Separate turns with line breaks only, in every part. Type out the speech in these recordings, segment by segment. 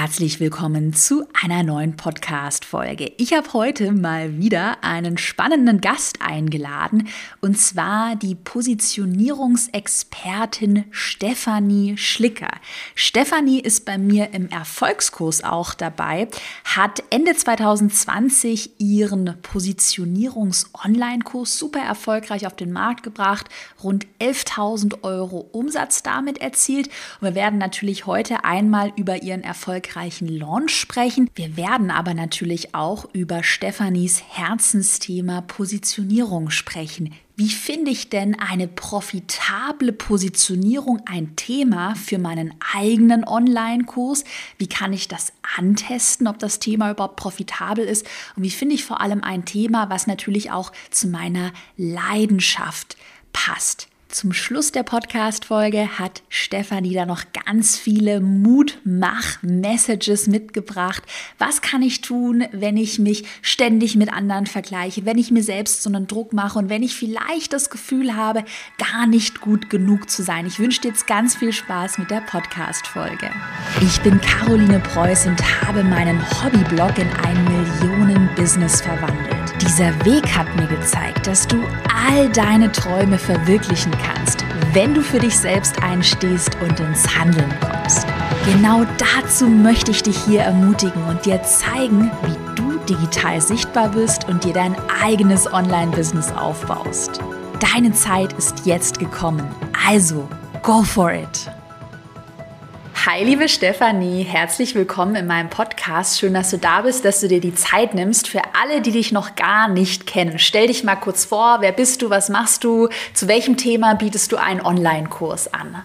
Herzlich willkommen zu einer neuen Podcast-Folge. Ich habe heute mal wieder einen spannenden Gast eingeladen und zwar die Positionierungsexpertin Stefanie Schlicker. Stefanie ist bei mir im Erfolgskurs auch dabei, hat Ende 2020 ihren Positionierungs-Online-Kurs super erfolgreich auf den Markt gebracht, rund 11.000 Euro Umsatz damit erzielt. Und wir werden natürlich heute einmal über ihren Erfolg erfolgreichen Launch sprechen. Wir werden aber natürlich auch über Stefanis Herzensthema Positionierung sprechen. Wie finde ich denn eine profitable Positionierung ein Thema für meinen eigenen Online-Kurs? Wie kann ich das antesten, ob das Thema überhaupt profitabel ist? Und wie finde ich vor allem ein Thema, was natürlich auch zu meiner Leidenschaft passt? Zum Schluss der Podcast-Folge hat Stefanie da noch ganz viele Mutmach-Messages mitgebracht. Was kann ich tun, wenn ich mich ständig mit anderen vergleiche, wenn ich mir selbst so einen Druck mache und wenn ich vielleicht das Gefühl habe, gar nicht gut genug zu sein? Ich wünsche dir jetzt ganz viel Spaß mit der Podcast-Folge. Ich bin Caroline Preuß und habe meinen Hobbyblog in ein Millionen-Business verwandelt. Dieser Weg hat mir gezeigt, dass du all deine Träume verwirklichen kannst, wenn du für dich selbst einstehst und ins Handeln kommst. Genau dazu möchte ich dich hier ermutigen und dir zeigen, wie du digital sichtbar wirst und dir dein eigenes Online-Business aufbaust. Deine Zeit ist jetzt gekommen, also go for it! Hi, liebe Stefanie, herzlich willkommen in meinem Podcast. Schön, dass du da bist, dass du dir die Zeit nimmst. Für alle, die dich noch gar nicht kennen, stell dich mal kurz vor. Wer bist du? Was machst du? Zu welchem Thema bietest du einen Online-Kurs an?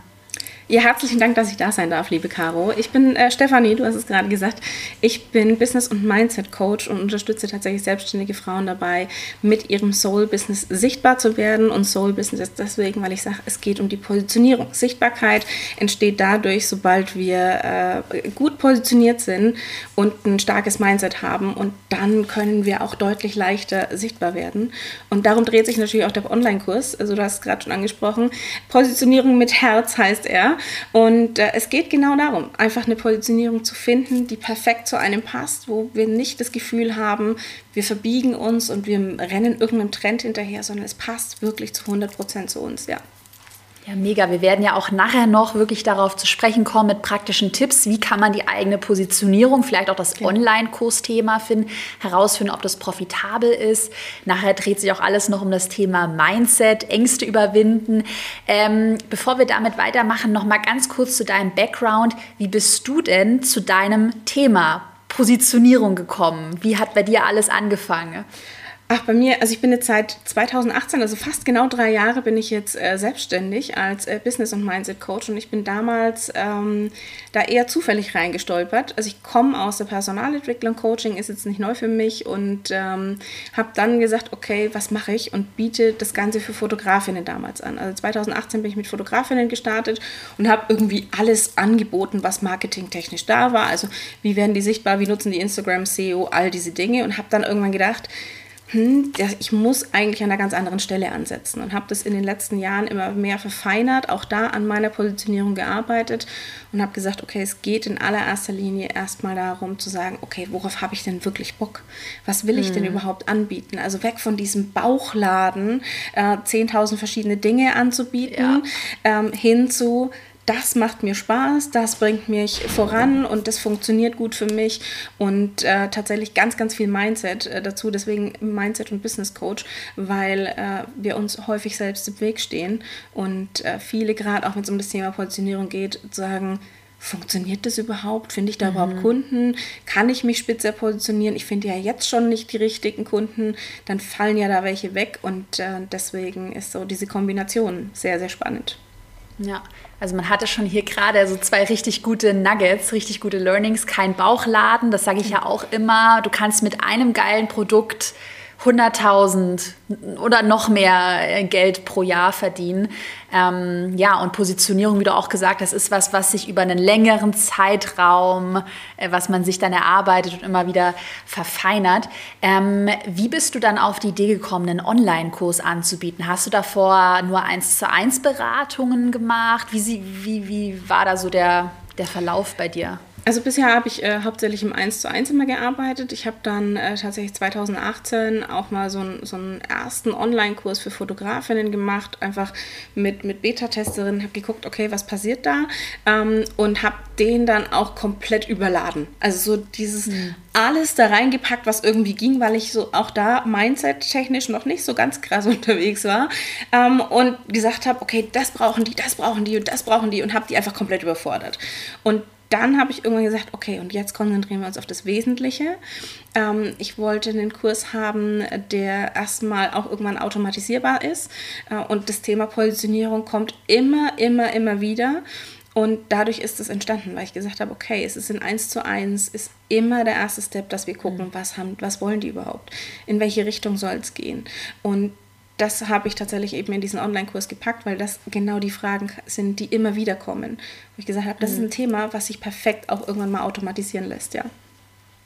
Ja, herzlichen Dank, dass ich da sein darf, liebe Caro. Ich bin äh, Stefanie, du hast es gerade gesagt. Ich bin Business- und Mindset-Coach und unterstütze tatsächlich selbstständige Frauen dabei, mit ihrem Soul-Business sichtbar zu werden. Und Soul-Business ist deswegen, weil ich sage, es geht um die Positionierung. Sichtbarkeit entsteht dadurch, sobald wir äh, gut positioniert sind und ein starkes Mindset haben. Und dann können wir auch deutlich leichter sichtbar werden. Und darum dreht sich natürlich auch der Online-Kurs. Also du hast es gerade schon angesprochen. Positionierung mit Herz heißt er. Und äh, es geht genau darum, einfach eine Positionierung zu finden, die perfekt zu einem passt, wo wir nicht das Gefühl haben, wir verbiegen uns und wir rennen irgendeinem Trend hinterher, sondern es passt wirklich zu 100 Prozent zu uns, ja.
Ja, mega. Wir werden ja auch nachher noch wirklich darauf zu sprechen kommen mit praktischen Tipps. Wie kann man die eigene Positionierung, vielleicht auch das Online-Kursthema finden, herausfinden, ob das profitabel ist. Nachher dreht sich auch alles noch um das Thema Mindset, Ängste überwinden. Ähm, bevor wir damit weitermachen, noch mal ganz kurz zu deinem Background. Wie bist du denn zu deinem Thema Positionierung gekommen? Wie hat bei dir alles angefangen?
Ach, bei mir, also ich bin jetzt seit 2018, also fast genau drei Jahre, bin ich jetzt äh, selbstständig als äh, Business- und Mindset-Coach und ich bin damals ähm, da eher zufällig reingestolpert. Also ich komme aus der Personalentwicklung, Coaching ist jetzt nicht neu für mich und ähm, habe dann gesagt, okay, was mache ich und biete das Ganze für Fotografinnen damals an. Also 2018 bin ich mit Fotografinnen gestartet und habe irgendwie alles angeboten, was marketingtechnisch da war. Also wie werden die sichtbar, wie nutzen die Instagram, SEO, all diese Dinge und habe dann irgendwann gedacht, hm, ich muss eigentlich an einer ganz anderen Stelle ansetzen und habe das in den letzten Jahren immer mehr verfeinert, auch da an meiner Positionierung gearbeitet und habe gesagt, okay, es geht in allererster Linie erstmal darum zu sagen, okay, worauf habe ich denn wirklich Bock? Was will ich hm. denn überhaupt anbieten? Also weg von diesem Bauchladen, äh, 10.000 verschiedene Dinge anzubieten, ja. ähm, hin zu, das macht mir Spaß, das bringt mich voran und das funktioniert gut für mich und äh, tatsächlich ganz, ganz viel Mindset äh, dazu, deswegen Mindset und Business Coach, weil äh, wir uns häufig selbst im Weg stehen und äh, viele gerade auch wenn es um das Thema Positionierung geht, sagen, funktioniert das überhaupt? Finde ich da mhm. überhaupt Kunden? Kann ich mich spitzer positionieren? Ich finde ja jetzt schon nicht die richtigen Kunden, dann fallen ja da welche weg und äh, deswegen ist so diese Kombination sehr, sehr spannend.
Ja, also man hatte schon hier gerade so zwei richtig gute Nuggets, richtig gute Learnings, kein Bauchladen, das sage ich ja auch immer. Du kannst mit einem geilen Produkt 100.000 oder noch mehr Geld pro Jahr verdienen. Ähm, ja, und Positionierung, wie du auch gesagt hast, ist was, was sich über einen längeren Zeitraum, äh, was man sich dann erarbeitet und immer wieder verfeinert. Ähm, wie bist du dann auf die Idee gekommen, einen Online-Kurs anzubieten? Hast du davor nur eins zu eins Beratungen gemacht? Wie, wie, wie war da so der, der Verlauf bei dir?
Also bisher habe ich äh, hauptsächlich im 1 zu 1 immer gearbeitet. Ich habe dann äh, tatsächlich 2018 auch mal so, ein, so einen ersten Online-Kurs für Fotografinnen gemacht, einfach mit, mit Beta-Testerinnen, habe geguckt, okay, was passiert da ähm, und habe den dann auch komplett überladen. Also so dieses mhm. alles da reingepackt, was irgendwie ging, weil ich so auch da mindset-technisch noch nicht so ganz krass unterwegs war ähm, und gesagt habe, okay, das brauchen die, das brauchen die und das brauchen die und habe die einfach komplett überfordert. Und dann habe ich irgendwann gesagt, okay, und jetzt konzentrieren wir uns auf das Wesentliche. Ähm, ich wollte einen Kurs haben, der erstmal auch irgendwann automatisierbar ist. Äh, und das Thema Positionierung kommt immer, immer, immer wieder. Und dadurch ist es entstanden, weil ich gesagt habe, okay, es ist in 1 zu 1, ist immer der erste Step, dass wir gucken, mhm. was, haben, was wollen die überhaupt, in welche Richtung soll es gehen. Und das habe ich tatsächlich eben in diesen Online-Kurs gepackt, weil das genau die Fragen sind, die immer wieder kommen. Wo ich gesagt habe, das mhm. ist ein Thema, was sich perfekt auch irgendwann mal automatisieren lässt, ja.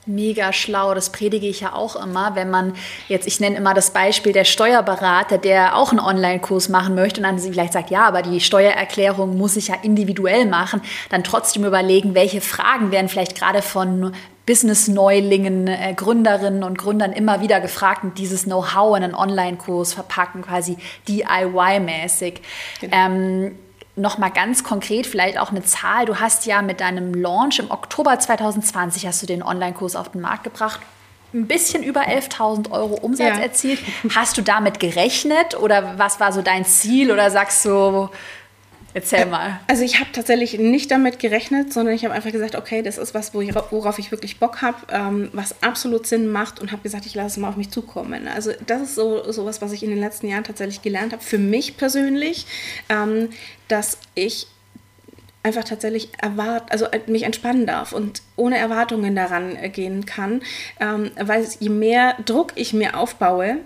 Mega schlau, das predige ich ja auch immer, wenn man jetzt, ich nenne immer das Beispiel der Steuerberater, der auch einen Online-Kurs machen möchte und dann vielleicht sagt, ja, aber die Steuererklärung muss ich ja individuell machen, dann trotzdem überlegen, welche Fragen werden vielleicht gerade von Business-Neulingen, äh, Gründerinnen und Gründern immer wieder gefragt und dieses Know-how in einen Online-Kurs verpacken, quasi DIY-mäßig. Genau. Ähm, Nochmal ganz konkret, vielleicht auch eine Zahl. Du hast ja mit deinem Launch im Oktober 2020 hast du den Online-Kurs auf den Markt gebracht ein bisschen über 11.000 Euro Umsatz ja. erzielt. Hast du damit gerechnet oder was war so dein Ziel oder sagst du, Erzähl mal.
Also ich habe tatsächlich nicht damit gerechnet, sondern ich habe einfach gesagt, okay, das ist was, worauf ich wirklich Bock habe, ähm, was absolut Sinn macht und habe gesagt, ich lasse es mal auf mich zukommen. Also das ist so sowas, was ich in den letzten Jahren tatsächlich gelernt habe, für mich persönlich, ähm, dass ich einfach tatsächlich erwart also äh, mich entspannen darf und ohne Erwartungen daran äh, gehen kann, ähm, weil je mehr Druck ich mir aufbaue,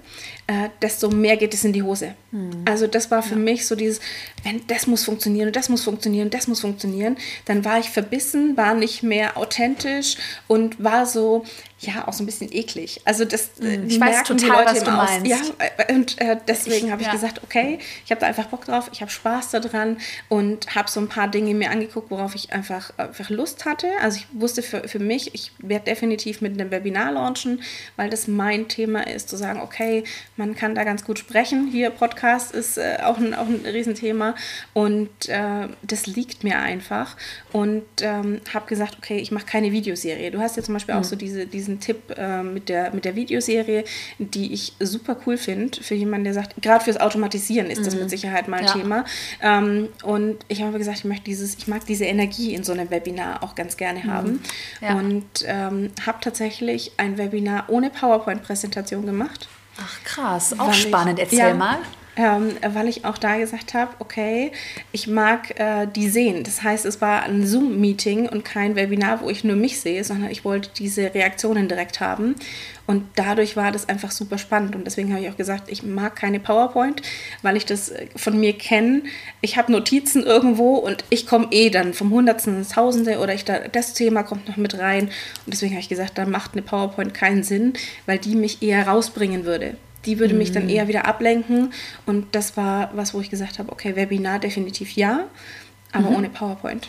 äh, desto mehr geht es in die Hose. Mhm. Also das war für ja. mich so dieses, wenn das muss funktionieren und das muss funktionieren und das muss funktionieren, dann war ich verbissen, war nicht mehr authentisch und war so, ja, auch so ein bisschen eklig. Also das
mhm. ich weiß total, was du meinst.
Ja, äh, und äh, deswegen habe ich ja. gesagt, okay, ich habe da einfach Bock drauf, ich habe Spaß daran und habe so ein paar Dinge mir angeguckt, worauf ich einfach, einfach Lust hatte. Also ich wusste für, für mich, ich werde definitiv mit einem Webinar launchen, weil das mein Thema ist, zu sagen, okay, man kann da ganz gut sprechen. Hier Podcast ist äh, auch, ein, auch ein Riesenthema und äh, das liegt mir einfach und ähm, habe gesagt, okay, ich mache keine Videoserie. Du hast ja zum Beispiel mhm. auch so diese, diesen Tipp äh, mit, der, mit der Videoserie, die ich super cool finde für jemanden, der sagt, gerade fürs Automatisieren ist mhm. das mit Sicherheit mal ein ja. Thema. Ähm, und ich habe gesagt, ich möchte dieses, ich mag diese Energie in so einem Webinar auch ganz gerne mhm. haben. Ja. Und ähm, habe tatsächlich ein Webinar ohne PowerPoint-Präsentation gemacht.
Ach krass, auch spannend. Ich, Erzähl ja, mal.
Ähm, weil ich auch da gesagt habe, okay, ich mag äh, die sehen. Das heißt, es war ein Zoom-Meeting und kein Webinar, wo ich nur mich sehe, sondern ich wollte diese Reaktionen direkt haben. Und dadurch war das einfach super spannend. Und deswegen habe ich auch gesagt, ich mag keine PowerPoint, weil ich das äh, von mir kenne. Ich habe Notizen irgendwo und ich komme eh dann vom Hundertsten ins Tausende oder ich da, das Thema kommt noch mit rein. Und deswegen habe ich gesagt, da macht eine PowerPoint keinen Sinn, weil die mich eher rausbringen würde die würde mich dann mhm. eher wieder ablenken. Und das war was, wo ich gesagt habe, okay, Webinar definitiv ja, aber mhm. ohne PowerPoint.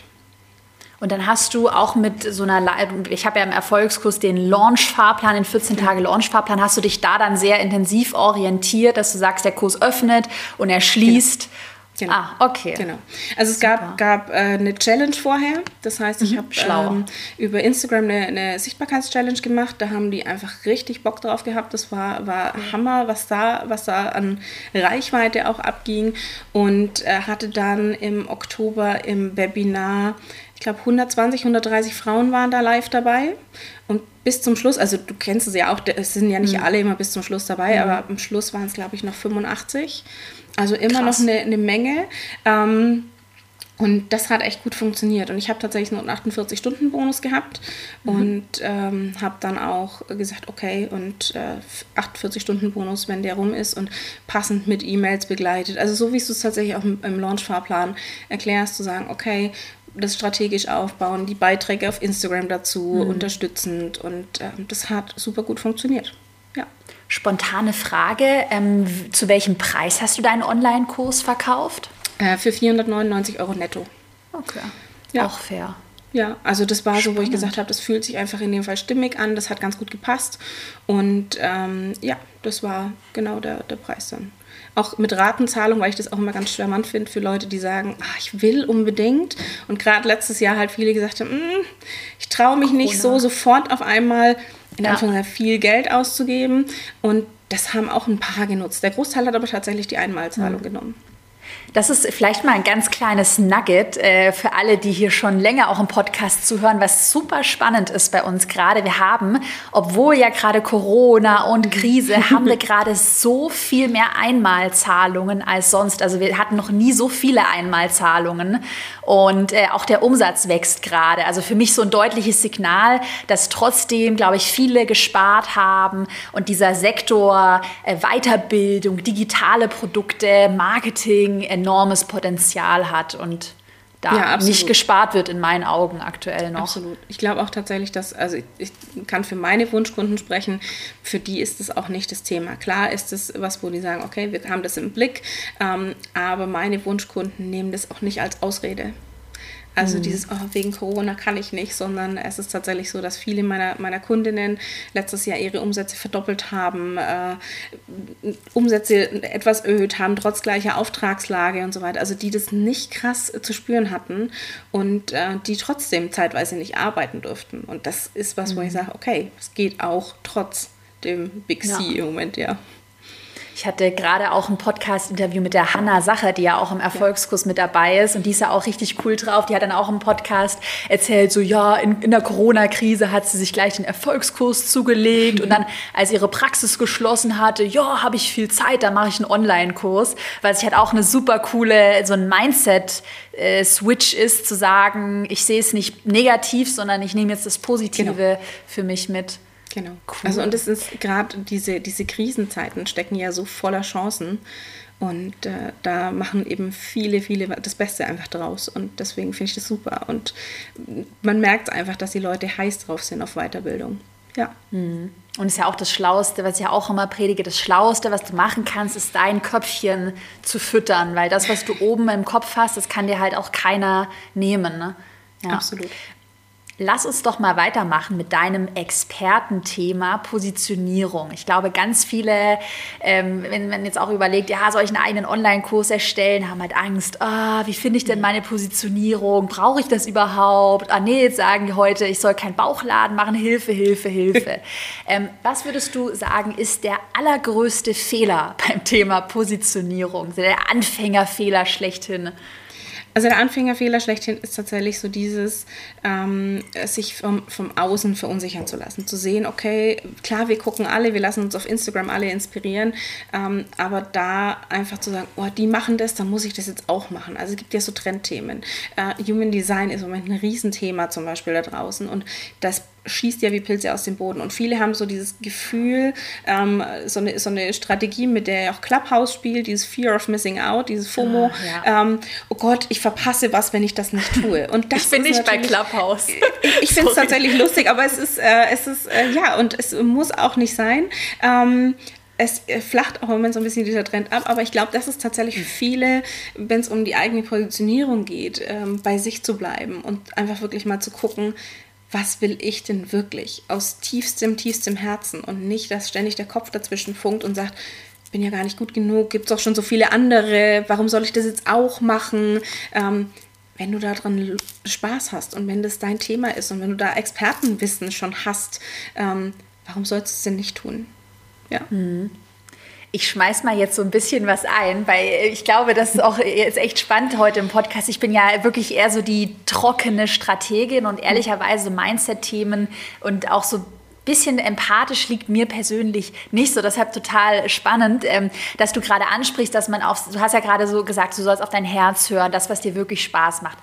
Und dann hast du auch mit so einer, ich habe ja im Erfolgskurs den Launch-Fahrplan, den 14 Tage Launch-Fahrplan, hast du dich da dann sehr intensiv orientiert, dass du sagst, der Kurs öffnet und er schließt. Genau.
Genau. Ah, okay. Genau. Also es Super. gab, gab äh, eine Challenge vorher. Das heißt, ich mhm, habe ähm, über Instagram eine, eine Sichtbarkeits-Challenge gemacht. Da haben die einfach richtig Bock drauf gehabt. Das war, war mhm. Hammer, was da, was da an Reichweite auch abging. Und äh, hatte dann im Oktober im Webinar, ich glaube 120, 130 Frauen waren da live dabei. Und bis zum Schluss, also du kennst es ja auch, es sind ja nicht mhm. alle immer bis zum Schluss dabei, mhm. aber am Schluss waren es, glaube ich, noch 85. Also immer Krass. noch eine, eine Menge. Ähm, und das hat echt gut funktioniert. Und ich habe tatsächlich nur einen 48-Stunden-Bonus gehabt mhm. und ähm, habe dann auch gesagt, okay, und äh, 48-Stunden-Bonus, wenn der rum ist und passend mit E-Mails begleitet. Also so wie du es tatsächlich auch im, im Launch-Fahrplan erklärst, zu sagen, okay, das strategisch aufbauen, die Beiträge auf Instagram dazu, mhm. unterstützend. Und äh, das hat super gut funktioniert.
Spontane Frage, ähm, zu welchem Preis hast du deinen Online-Kurs verkauft?
Äh, für 499 Euro netto.
Okay, ja. auch fair.
Ja, also das war Spannend. so, wo ich gesagt habe, das fühlt sich einfach in dem Fall stimmig an, das hat ganz gut gepasst. Und ähm, ja, das war genau der, der Preis dann. Auch mit Ratenzahlung, weil ich das auch immer ganz charmant finde für Leute, die sagen, ach, ich will unbedingt. Und gerade letztes Jahr halt viele gesagt haben, mm, ich traue mich Corona. nicht so sofort auf einmal in ja. Anführungszeichen viel Geld auszugeben. Und das haben auch ein paar genutzt. Der Großteil hat aber tatsächlich die Einmalzahlung mhm. genommen.
Das ist vielleicht mal ein ganz kleines Nugget äh, für alle, die hier schon länger auch im Podcast zuhören, was super spannend ist bei uns gerade. Wir haben, obwohl ja gerade Corona und Krise, haben wir gerade so viel mehr Einmalzahlungen als sonst. Also wir hatten noch nie so viele Einmalzahlungen und äh, auch der Umsatz wächst gerade. Also für mich so ein deutliches Signal, dass trotzdem, glaube ich, viele gespart haben und dieser Sektor äh, Weiterbildung, digitale Produkte, Marketing, enormes Potenzial hat und da ja, nicht gespart wird in meinen Augen aktuell noch.
Absolut. Ich glaube auch tatsächlich, dass, also ich, ich, kann für meine Wunschkunden sprechen, für die ist es auch nicht das Thema. Klar ist es was, wo die sagen, okay, wir haben das im Blick, ähm, aber meine Wunschkunden nehmen das auch nicht als Ausrede. Also mhm. dieses, oh, wegen Corona kann ich nicht, sondern es ist tatsächlich so, dass viele meiner, meiner Kundinnen letztes Jahr ihre Umsätze verdoppelt haben, äh, Umsätze etwas erhöht haben, trotz gleicher Auftragslage und so weiter. Also die das nicht krass zu spüren hatten und äh, die trotzdem zeitweise nicht arbeiten durften. Und das ist was, mhm. wo ich mhm. sage, okay, es geht auch trotz dem Big C ja. im Moment, ja.
Ich hatte gerade auch ein Podcast-Interview mit der Hanna Sacher, die ja auch im Erfolgskurs mit dabei ist. Und die ist ja auch richtig cool drauf. Die hat dann auch im Podcast erzählt, so ja, in, in der Corona-Krise hat sie sich gleich den Erfolgskurs zugelegt. Und dann, als ihre Praxis geschlossen hatte, ja, habe ich viel Zeit, dann mache ich einen Online-Kurs. Weil sich halt auch eine super coole, so ein Mindset-Switch ist, zu sagen, ich sehe es nicht negativ, sondern ich nehme jetzt das Positive genau. für mich mit.
Genau. Cool. Also und es ist gerade diese, diese Krisenzeiten stecken ja so voller Chancen. Und äh, da machen eben viele, viele das Beste einfach draus. Und deswegen finde ich das super. Und man merkt einfach, dass die Leute heiß drauf sind auf Weiterbildung. Ja.
Mhm. Und ist ja auch das Schlauste, was ich ja auch immer predige, das Schlauste, was du machen kannst, ist dein Köpfchen zu füttern. Weil das, was du oben im Kopf hast, das kann dir halt auch keiner nehmen. Ne?
Ja. Absolut.
Lass uns doch mal weitermachen mit deinem Expertenthema Positionierung. Ich glaube, ganz viele, ähm, wenn man jetzt auch überlegt, ja, soll ich einen eigenen Online-Kurs erstellen, haben halt Angst, ah, wie finde ich denn meine Positionierung? Brauche ich das überhaupt? Ah, nee, jetzt sagen die heute, ich soll keinen Bauchladen machen. Hilfe, Hilfe, Hilfe. ähm, was würdest du sagen, ist der allergrößte Fehler beim Thema Positionierung? Der Anfängerfehler schlechthin?
Also der Anfängerfehler schlechthin ist tatsächlich so dieses, ähm, sich vom, vom Außen verunsichern zu lassen. Zu sehen, okay, klar, wir gucken alle, wir lassen uns auf Instagram alle inspirieren, ähm, aber da einfach zu sagen, oh, die machen das, dann muss ich das jetzt auch machen. Also es gibt ja so Trendthemen. Äh, Human Design ist im Moment ein Riesenthema zum Beispiel da draußen und das schießt ja wie Pilze aus dem Boden. Und viele haben so dieses Gefühl, ähm, so, eine, so eine Strategie, mit der auch Clubhouse spielt, dieses Fear of Missing Out, dieses FOMO. Ah, ja. ähm, oh Gott, ich verpasse was, wenn ich das nicht tue. Und das
ich bin nicht bei Clubhouse.
Ich, ich finde es tatsächlich lustig, aber es ist, äh, es ist äh, ja, und es muss auch nicht sein. Ähm, es äh, flacht auch im Moment so ein bisschen dieser Trend ab, aber ich glaube, das ist tatsächlich für hm. viele, wenn es um die eigene Positionierung geht, ähm, bei sich zu bleiben und einfach wirklich mal zu gucken, was will ich denn wirklich aus tiefstem, tiefstem Herzen und nicht, dass ständig der Kopf dazwischen funkt und sagt, bin ja gar nicht gut genug, gibt es auch schon so viele andere, warum soll ich das jetzt auch machen? Ähm, wenn du daran Spaß hast und wenn das dein Thema ist und wenn du da Expertenwissen schon hast, ähm, warum sollst du es denn nicht tun?
Ja. Mhm ich schmeiß mal jetzt so ein bisschen was ein, weil ich glaube, das ist auch jetzt echt spannend heute im Podcast. Ich bin ja wirklich eher so die trockene Strategin und ehrlicherweise Mindset-Themen und auch so bisschen empathisch liegt mir persönlich nicht so. Deshalb total spannend, ähm, dass du gerade ansprichst, dass man auf, du hast ja gerade so gesagt, du sollst auf dein Herz hören, das, was dir wirklich Spaß macht.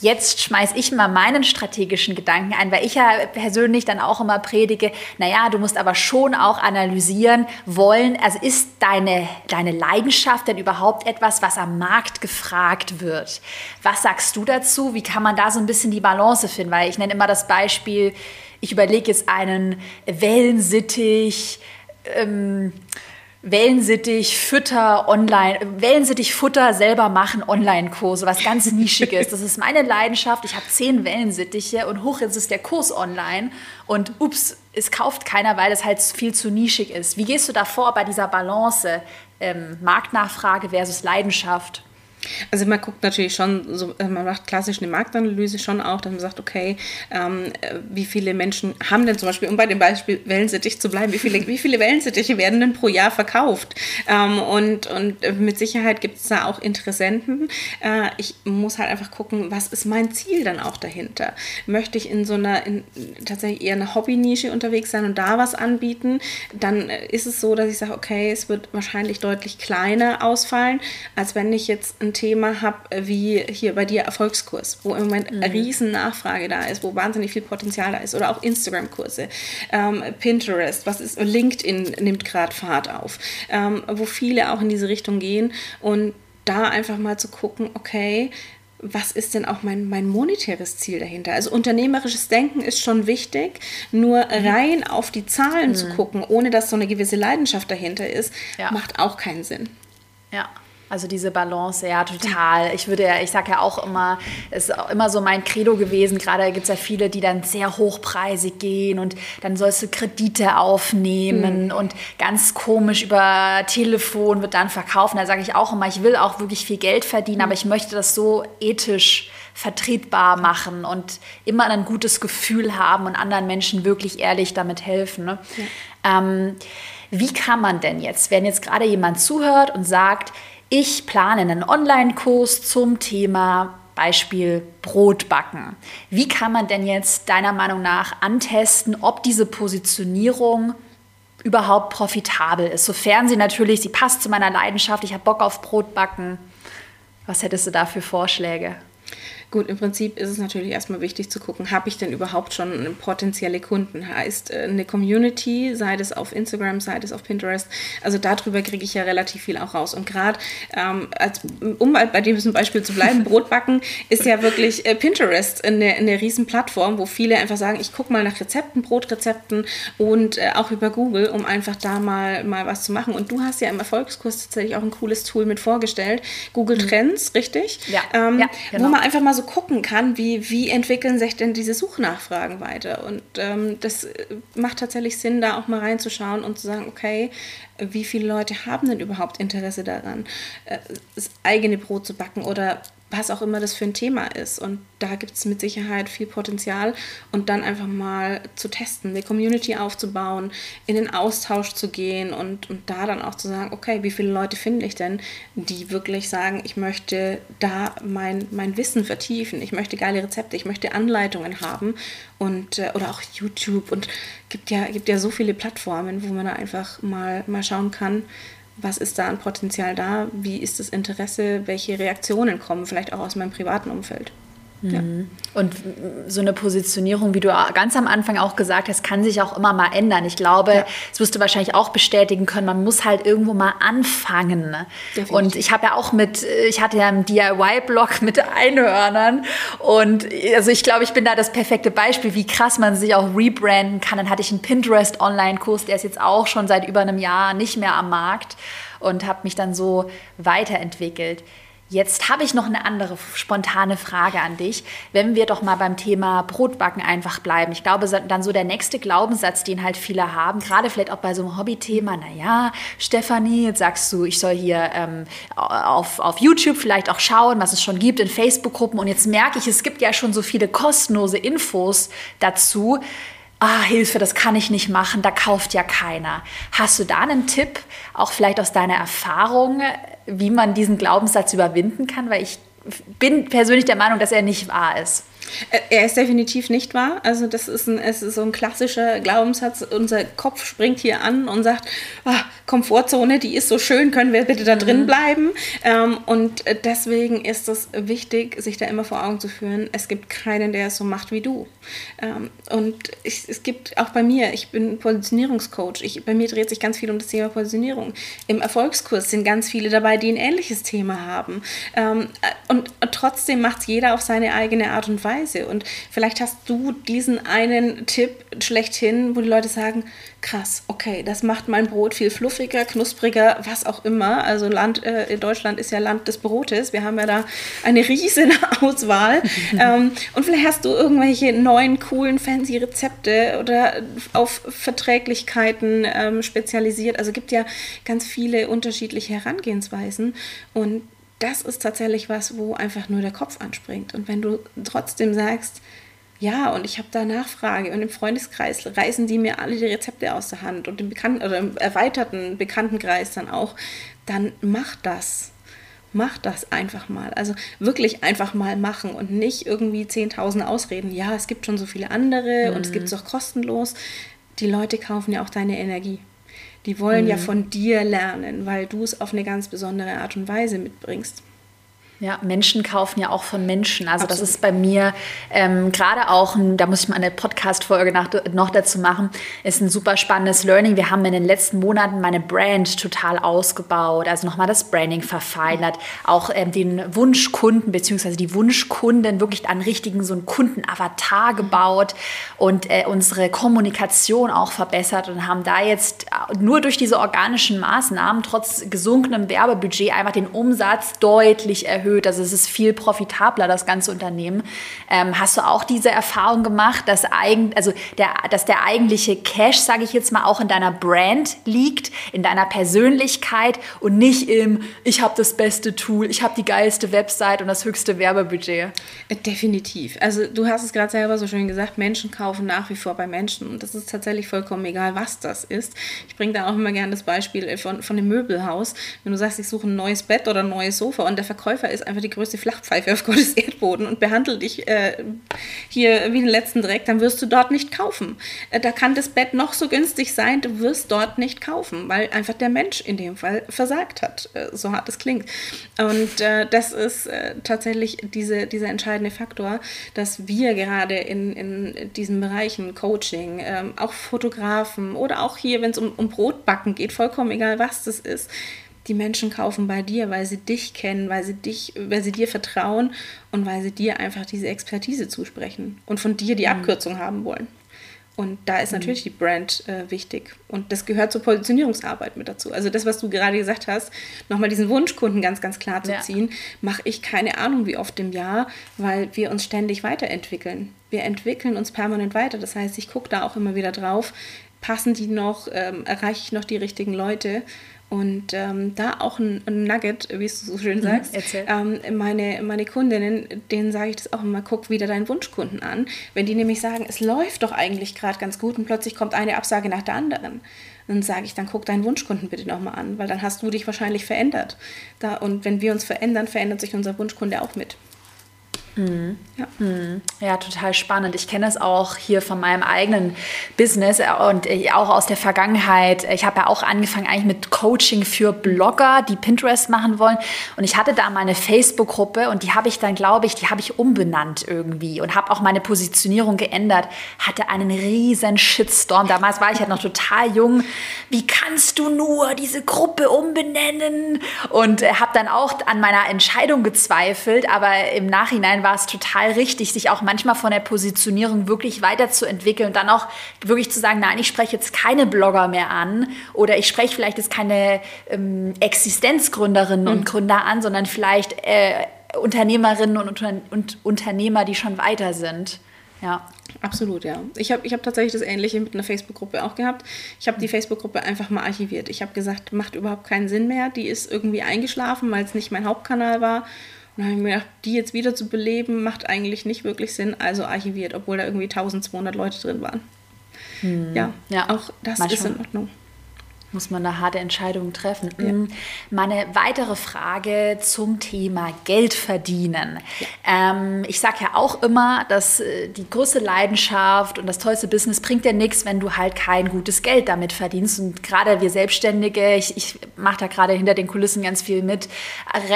Jetzt schmeiße ich mal meinen strategischen Gedanken ein, weil ich ja persönlich dann auch immer predige, naja, du musst aber schon auch analysieren wollen, also ist deine, deine Leidenschaft denn überhaupt etwas, was am Markt gefragt wird? Was sagst du dazu? Wie kann man da so ein bisschen die Balance finden? Weil ich nenne immer das Beispiel, ich überlege jetzt einen Wellensittich, ähm, Wellensittich, Fütter, online, Wellensittich, Futter selber machen, Online-Kurse, was ganz nischiges. Das ist meine Leidenschaft. Ich habe zehn Wellensittiche und hoch, jetzt ist der Kurs online und ups, es kauft keiner, weil es halt viel zu nischig ist. Wie gehst du da vor bei dieser Balance ähm, Marktnachfrage versus Leidenschaft?
Also man guckt natürlich schon, so, äh, man macht klassisch eine Marktanalyse schon auch, dass man sagt, okay, ähm, äh, wie viele Menschen haben denn zum Beispiel, um bei dem Beispiel Wellensittich zu bleiben, wie viele, wie viele Wellensittiche werden denn pro Jahr verkauft? Ähm, und, und mit Sicherheit gibt es da auch Interessenten. Äh, ich muss halt einfach gucken, was ist mein Ziel dann auch dahinter? Möchte ich in so einer, in, tatsächlich eher eine Hobby-Nische unterwegs sein und da was anbieten, dann ist es so, dass ich sage, okay, es wird wahrscheinlich deutlich kleiner ausfallen, als wenn ich jetzt ein Thema habe, wie hier bei dir Erfolgskurs, wo im Moment mhm. eine riesen Nachfrage da ist, wo wahnsinnig viel Potenzial da ist. Oder auch Instagram-Kurse, ähm, Pinterest, was ist, LinkedIn nimmt gerade Fahrt auf, ähm, wo viele auch in diese Richtung gehen und da einfach mal zu gucken, okay, was ist denn auch mein, mein monetäres Ziel dahinter? Also unternehmerisches Denken ist schon wichtig, nur mhm. rein auf die Zahlen mhm. zu gucken, ohne dass so eine gewisse Leidenschaft dahinter ist, ja. macht auch keinen Sinn.
Ja. Also diese Balance, ja, total. Ich würde ja, ich sage ja auch immer, es ist auch immer so mein Credo gewesen, gerade gibt es ja viele, die dann sehr hochpreisig gehen und dann sollst du Kredite aufnehmen mhm. und ganz komisch über Telefon wird dann verkaufen. Da sage ich auch immer, ich will auch wirklich viel Geld verdienen, mhm. aber ich möchte das so ethisch vertretbar machen und immer ein gutes Gefühl haben und anderen Menschen wirklich ehrlich damit helfen. Ne? Ja. Ähm, wie kann man denn jetzt, wenn jetzt gerade jemand zuhört und sagt, ich plane einen Online-Kurs zum Thema Beispiel Brotbacken. Wie kann man denn jetzt deiner Meinung nach antesten, ob diese Positionierung überhaupt profitabel ist? Sofern sie natürlich, sie passt zu meiner Leidenschaft, ich habe Bock auf Brotbacken. Was hättest du da für Vorschläge?
Gut, im Prinzip ist es natürlich erstmal wichtig zu gucken, habe ich denn überhaupt schon potenzielle Kunden? Heißt äh, eine Community, sei es auf Instagram, sei es auf Pinterest. Also darüber kriege ich ja relativ viel auch raus. Und gerade, ähm, um bei diesem Beispiel zu bleiben, Brotbacken ist ja wirklich äh, Pinterest eine, eine riesen Plattform, wo viele einfach sagen, ich gucke mal nach Rezepten, Brotrezepten und äh, auch über Google, um einfach da mal, mal was zu machen. Und du hast ja im Erfolgskurs tatsächlich auch ein cooles Tool mit vorgestellt, Google mhm. Trends, richtig?
Ja, ähm, ja
genau. Wo man einfach mal so gucken kann, wie, wie entwickeln sich denn diese Suchnachfragen weiter. Und ähm, das äh, macht tatsächlich Sinn, da auch mal reinzuschauen und zu sagen, okay, wie viele Leute haben denn überhaupt Interesse daran, äh, das eigene Brot zu backen oder was auch immer das für ein Thema ist. Und da gibt es mit Sicherheit viel Potenzial. Und dann einfach mal zu testen, eine Community aufzubauen, in den Austausch zu gehen und, und da dann auch zu sagen, okay, wie viele Leute finde ich denn, die wirklich sagen, ich möchte da mein, mein Wissen vertiefen, ich möchte geile Rezepte, ich möchte Anleitungen haben. Und äh, oder auch YouTube. Und gibt ja, gibt ja so viele Plattformen, wo man da einfach mal, mal schauen kann, was ist da an Potenzial da, wie ist das Interesse, welche Reaktionen kommen, vielleicht auch aus meinem privaten Umfeld.
Ja. Mhm. Und so eine Positionierung, wie du ganz am Anfang auch gesagt hast, kann sich auch immer mal ändern. Ich glaube, ja. das wirst du wahrscheinlich auch bestätigen können. Man muss halt irgendwo mal anfangen. Ne? Und ich habe ja auch mit, ich hatte ja einen DIY-Blog mit Einhörnern. Und also ich glaube, ich bin da das perfekte Beispiel, wie krass man sich auch rebranden kann. Dann hatte ich einen Pinterest-Online-Kurs, der ist jetzt auch schon seit über einem Jahr nicht mehr am Markt und habe mich dann so weiterentwickelt. Jetzt habe ich noch eine andere spontane Frage an dich. Wenn wir doch mal beim Thema Brotbacken einfach bleiben. Ich glaube, dann so der nächste Glaubenssatz, den halt viele haben, gerade vielleicht auch bei so einem Hobbythema, naja, Stefanie, jetzt sagst du, ich soll hier ähm, auf, auf YouTube vielleicht auch schauen, was es schon gibt in Facebook-Gruppen. Und jetzt merke ich, es gibt ja schon so viele kostenlose Infos dazu ah, Hilfe, das kann ich nicht machen, da kauft ja keiner. Hast du da einen Tipp, auch vielleicht aus deiner Erfahrung, wie man diesen Glaubenssatz überwinden kann? Weil ich bin persönlich der Meinung, dass er nicht wahr ist.
Er ist definitiv nicht wahr. Also das ist, ein, es ist so ein klassischer Glaubenssatz. Unser Kopf springt hier an und sagt, ah, Komfortzone, die ist so schön, können wir bitte da drin mhm. bleiben. Ähm, und deswegen ist es wichtig, sich da immer vor Augen zu führen, es gibt keinen, der es so macht wie du. Ähm, und ich, es gibt auch bei mir, ich bin Positionierungscoach, ich, bei mir dreht sich ganz viel um das Thema Positionierung. Im Erfolgskurs sind ganz viele dabei, die ein ähnliches Thema haben. Ähm, und trotzdem macht es jeder auf seine eigene Art und Weise. Weise. Und vielleicht hast du diesen einen Tipp schlechthin, wo die Leute sagen, krass, okay, das macht mein Brot viel fluffiger, knuspriger, was auch immer. Also Land, äh, in Deutschland ist ja Land des Brotes. Wir haben ja da eine riesige Auswahl. ähm, und vielleicht hast du irgendwelche neuen, coolen, fancy Rezepte oder auf Verträglichkeiten ähm, spezialisiert. Also gibt ja ganz viele unterschiedliche Herangehensweisen. Und das ist tatsächlich was, wo einfach nur der Kopf anspringt. Und wenn du trotzdem sagst, ja, und ich habe da Nachfrage und im Freundeskreis reißen die mir alle die Rezepte aus der Hand und im bekannten oder im erweiterten Bekanntenkreis dann auch, dann mach das. Mach das einfach mal. Also wirklich einfach mal machen und nicht irgendwie 10.000 Ausreden. Ja, es gibt schon so viele andere mhm. und es gibt es auch kostenlos. Die Leute kaufen ja auch deine Energie. Die wollen mhm. ja von dir lernen, weil du es auf eine ganz besondere Art und Weise mitbringst.
Ja, Menschen kaufen ja auch von Menschen. Also Absolut. das ist bei mir ähm, gerade auch, ein, da muss ich mal eine Podcast-Folge noch dazu machen, ist ein super spannendes Learning. Wir haben in den letzten Monaten meine Brand total ausgebaut, also nochmal das Branding verfeinert, auch ähm, den Wunschkunden bzw. die Wunschkunden wirklich an richtigen so einen Kundenavatar gebaut und äh, unsere Kommunikation auch verbessert und haben da jetzt äh, nur durch diese organischen Maßnahmen trotz gesunkenem Werbebudget einfach den Umsatz deutlich erhöht erhöht. Also es ist viel profitabler, das ganze Unternehmen. Ähm, hast du auch diese Erfahrung gemacht, dass, eigen, also der, dass der eigentliche Cash, sage ich jetzt mal, auch in deiner Brand liegt, in deiner Persönlichkeit und nicht im, ich habe das beste Tool, ich habe die geilste Website und das höchste Werbebudget?
Äh, definitiv. Also du hast es gerade selber so schön gesagt, Menschen kaufen nach wie vor bei Menschen und das ist tatsächlich vollkommen egal, was das ist. Ich bringe da auch immer gerne das Beispiel von, von dem Möbelhaus. Wenn du sagst, ich suche ein neues Bett oder ein neues Sofa und der Verkäufer ist einfach die größte Flachpfeife auf Gottes Erdboden und behandelt dich äh, hier wie den letzten Dreck, dann wirst du dort nicht kaufen. Äh, da kann das Bett noch so günstig sein, du wirst dort nicht kaufen, weil einfach der Mensch in dem Fall versagt hat, äh, so hart es klingt. Und äh, das ist tatsächlich diese, dieser entscheidende Faktor, dass wir gerade in, in diesen Bereichen Coaching, ähm, auch Fotografen oder auch hier, wenn es um, um Brotbacken geht, vollkommen egal, was das ist, die Menschen kaufen bei dir, weil sie dich kennen, weil sie dich, weil sie dir vertrauen und weil sie dir einfach diese Expertise zusprechen und von dir die mhm. Abkürzung haben wollen. Und da ist mhm. natürlich die Brand äh, wichtig. Und das gehört zur Positionierungsarbeit mit dazu. Also das, was du gerade gesagt hast, nochmal diesen Wunschkunden ganz, ganz klar zu ziehen, ja. mache ich keine Ahnung wie oft im Jahr, weil wir uns ständig weiterentwickeln. Wir entwickeln uns permanent weiter. Das heißt, ich gucke da auch immer wieder drauf, passen die noch, ähm, erreiche ich noch die richtigen Leute und ähm, da auch ein, ein, Nugget, wie es so schön mhm, sagst. Ähm, meine, meine Kundinnen, denen sage ich das auch immer, guck wieder deinen Wunschkunden an. Wenn die nämlich sagen, es läuft doch eigentlich gerade ganz gut und plötzlich kommt eine Absage nach der anderen, dann sage ich, dann guck deinen Wunschkunden bitte nochmal an, weil dann hast du dich wahrscheinlich verändert. Da, und wenn wir uns verändern, verändert sich unser Wunschkunde auch mit.
Mhm. Ja. Mhm. ja, total spannend. Ich kenne es auch hier von meinem eigenen Business und auch aus der Vergangenheit. Ich habe ja auch angefangen eigentlich mit Coaching für Blogger, die Pinterest machen wollen. Und ich hatte da meine Facebook-Gruppe und die habe ich dann, glaube ich, die habe ich umbenannt irgendwie und habe auch meine Positionierung geändert. Hatte einen riesen Shitstorm. Damals war ich halt noch total jung. Wie kannst du nur diese Gruppe umbenennen? Und habe dann auch an meiner Entscheidung gezweifelt, aber im Nachhinein war es total richtig, sich auch manchmal von der Positionierung wirklich weiterzuentwickeln und dann auch wirklich zu sagen, nein, ich spreche jetzt keine Blogger mehr an oder ich spreche vielleicht jetzt keine ähm, Existenzgründerinnen mhm. und Gründer an, sondern vielleicht äh, Unternehmerinnen und, Unter und Unternehmer, die schon weiter sind. Ja.
Absolut, ja. Ich habe ich hab tatsächlich das Ähnliche mit einer Facebook-Gruppe auch gehabt. Ich habe die Facebook-Gruppe einfach mal archiviert. Ich habe gesagt, macht überhaupt keinen Sinn mehr. Die ist irgendwie eingeschlafen, weil es nicht mein Hauptkanal war. Und dann habe ich mir gedacht, die jetzt wieder zu beleben, macht eigentlich nicht wirklich Sinn, also archiviert, obwohl da irgendwie 1200 Leute drin waren. Hm. Ja, ja, auch das Manchmal. ist in Ordnung
muss man da harte Entscheidungen treffen. Ja. Mm, meine weitere Frage zum Thema Geld verdienen. Ja. Ähm, ich sage ja auch immer, dass äh, die größte Leidenschaft und das tollste Business bringt dir nichts, wenn du halt kein gutes Geld damit verdienst. Und gerade wir Selbstständige, ich, ich mache da gerade hinter den Kulissen ganz viel mit,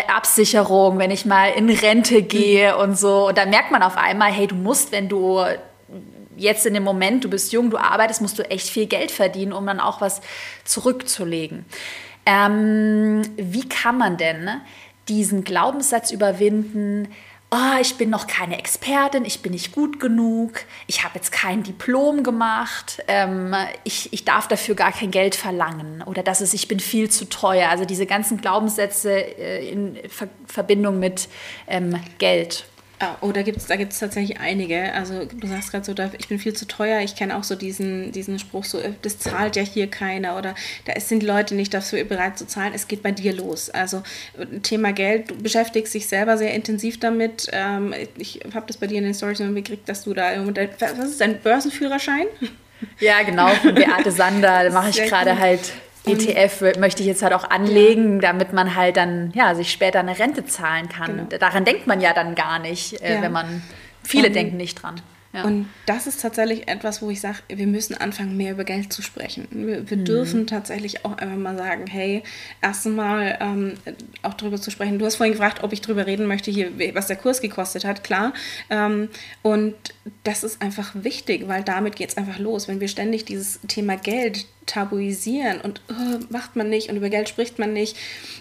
Absicherung, wenn ich mal in Rente gehe mhm. und so. Und da merkt man auf einmal, hey, du musst, wenn du jetzt in dem Moment, du bist jung, du arbeitest, musst du echt viel Geld verdienen, um dann auch was zurückzulegen. Ähm, wie kann man denn diesen Glaubenssatz überwinden, oh, ich bin noch keine Expertin, ich bin nicht gut genug, ich habe jetzt kein Diplom gemacht, ähm, ich, ich darf dafür gar kein Geld verlangen oder dass es, ich bin viel zu teuer. Also diese ganzen Glaubenssätze äh, in Ver Verbindung mit ähm, Geld.
Ah, oh, da gibt es da gibt's tatsächlich einige. Also du sagst gerade so, ich bin viel zu teuer. Ich kenne auch so diesen, diesen Spruch, so, äh, das zahlt ja hier keiner oder da sind Leute nicht dafür bereit zu zahlen. Es geht bei dir los. Also Thema Geld, du beschäftigst dich selber sehr intensiv damit. Ähm, ich habe das bei dir in den Stories immer gekriegt, dass du da, was ist dein Börsenführerschein?
Ja, genau, von Beate Sander da mache ich gerade halt ETF möchte ich jetzt halt auch anlegen, ja. damit man halt dann ja, sich später eine Rente zahlen kann. Genau. Daran denkt man ja dann gar nicht, äh, ja. wenn man, viele und, denken nicht dran.
Ja. Und das ist tatsächlich etwas, wo ich sage, wir müssen anfangen, mehr über Geld zu sprechen. Wir, wir mhm. dürfen tatsächlich auch einfach mal sagen, hey, erst einmal ähm, auch darüber zu sprechen. Du hast vorhin gefragt, ob ich darüber reden möchte, hier, was der Kurs gekostet hat, klar. Ähm, und das ist einfach wichtig, weil damit geht es einfach los. Wenn wir ständig dieses Thema Geld tabuisieren und oh, macht man nicht und über Geld spricht man nicht,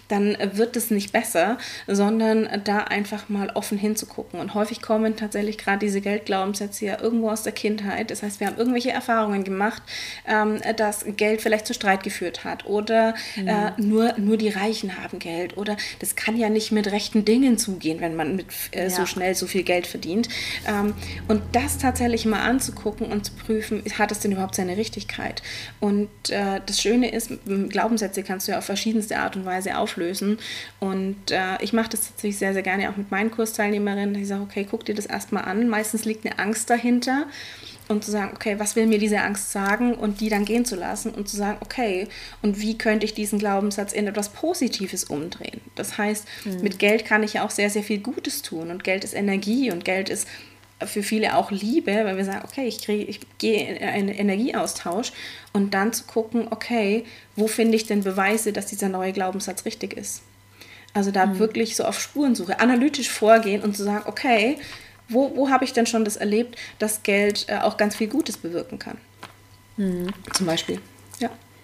dann wird es nicht besser, sondern da einfach mal offen hinzugucken. Und häufig kommen tatsächlich gerade diese Geldglaubenssätze ja irgendwo aus der Kindheit. Das heißt, wir haben irgendwelche Erfahrungen gemacht, ähm, dass Geld vielleicht zu Streit geführt hat oder mhm. äh, nur, nur die Reichen haben Geld oder das kann ja nicht mit rechten Dingen zugehen, wenn man mit äh, ja. so schnell so viel Geld verdient. Ähm, und das tatsächlich mal anzugucken und zu prüfen, hat es denn überhaupt seine Richtigkeit? Und äh, das Schöne ist, Glaubenssätze kannst du ja auf verschiedenste Art und Weise auflösen. Und äh, ich mache das tatsächlich sehr, sehr gerne auch mit meinen Kursteilnehmerinnen. Ich sage, okay, guck dir das erstmal an. Meistens liegt eine Angst dahinter. Und zu sagen, okay, was will mir diese Angst sagen und die dann gehen zu lassen und zu sagen, okay, und wie könnte ich diesen Glaubenssatz in etwas Positives umdrehen? Das heißt, mhm. mit Geld kann ich ja auch sehr, sehr viel Gutes tun und Geld ist Energie und Geld ist für viele auch Liebe, weil wir sagen, okay, ich, kriege, ich gehe in einen Energieaustausch und dann zu gucken, okay, wo finde ich denn Beweise, dass dieser neue Glaubenssatz richtig ist? Also da mhm. wirklich so auf Spurensuche, analytisch vorgehen und zu sagen, okay, wo, wo habe ich denn schon das erlebt, dass Geld äh, auch ganz viel Gutes bewirken kann? Mhm. Zum Beispiel.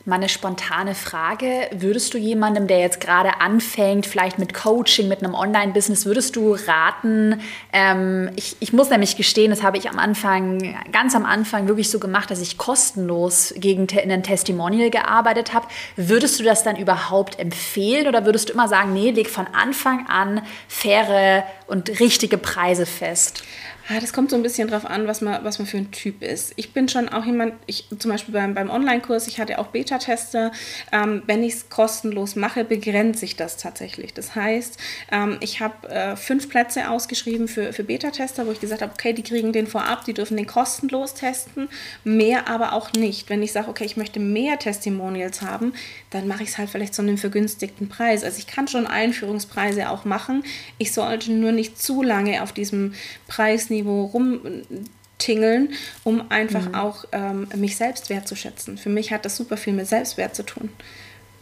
Ja.
Mal eine spontane Frage. Würdest du jemandem, der jetzt gerade anfängt, vielleicht mit Coaching, mit einem Online-Business, würdest du raten, ähm, ich, ich muss nämlich gestehen, das habe ich am Anfang, ganz am Anfang wirklich so gemacht, dass ich kostenlos gegen in ein Testimonial gearbeitet habe. Würdest du das dann überhaupt empfehlen oder würdest du immer sagen, nee, leg von Anfang an faire und richtige Preise fest?
Ja, das kommt so ein bisschen drauf an, was man, was man für ein Typ ist. Ich bin schon auch jemand, ich zum Beispiel beim, beim Online-Kurs, ich hatte auch Beta-Tester. Ähm, wenn ich es kostenlos mache, begrenze ich das tatsächlich. Das heißt, ähm, ich habe äh, fünf Plätze ausgeschrieben für, für Beta-Tester, wo ich gesagt habe, okay, die kriegen den vorab, die dürfen den kostenlos testen, mehr aber auch nicht. Wenn ich sage, okay, ich möchte mehr Testimonials haben, dann mache ich es halt vielleicht zu einem vergünstigten Preis. Also ich kann schon Einführungspreise auch machen. Ich sollte nur nicht zu lange auf diesem Preis Preisniveau rumtingeln, um einfach mhm. auch ähm, mich selbst wertzuschätzen. Für mich hat das super viel mit Selbstwert zu tun.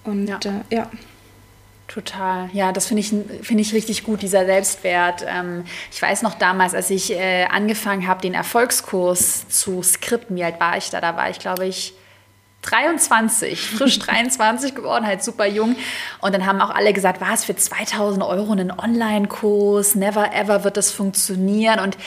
Und ja. Äh, ja.
Total, ja, das finde ich, find ich richtig gut, dieser Selbstwert. Ähm, ich weiß noch damals, als ich äh, angefangen habe, den Erfolgskurs zu skripten, wie alt war ich da? Da war ich, glaube ich, 23, frisch 23 geworden, halt super jung. Und dann haben auch alle gesagt, was für 2000 Euro einen Online-Kurs, never ever wird das funktionieren. Und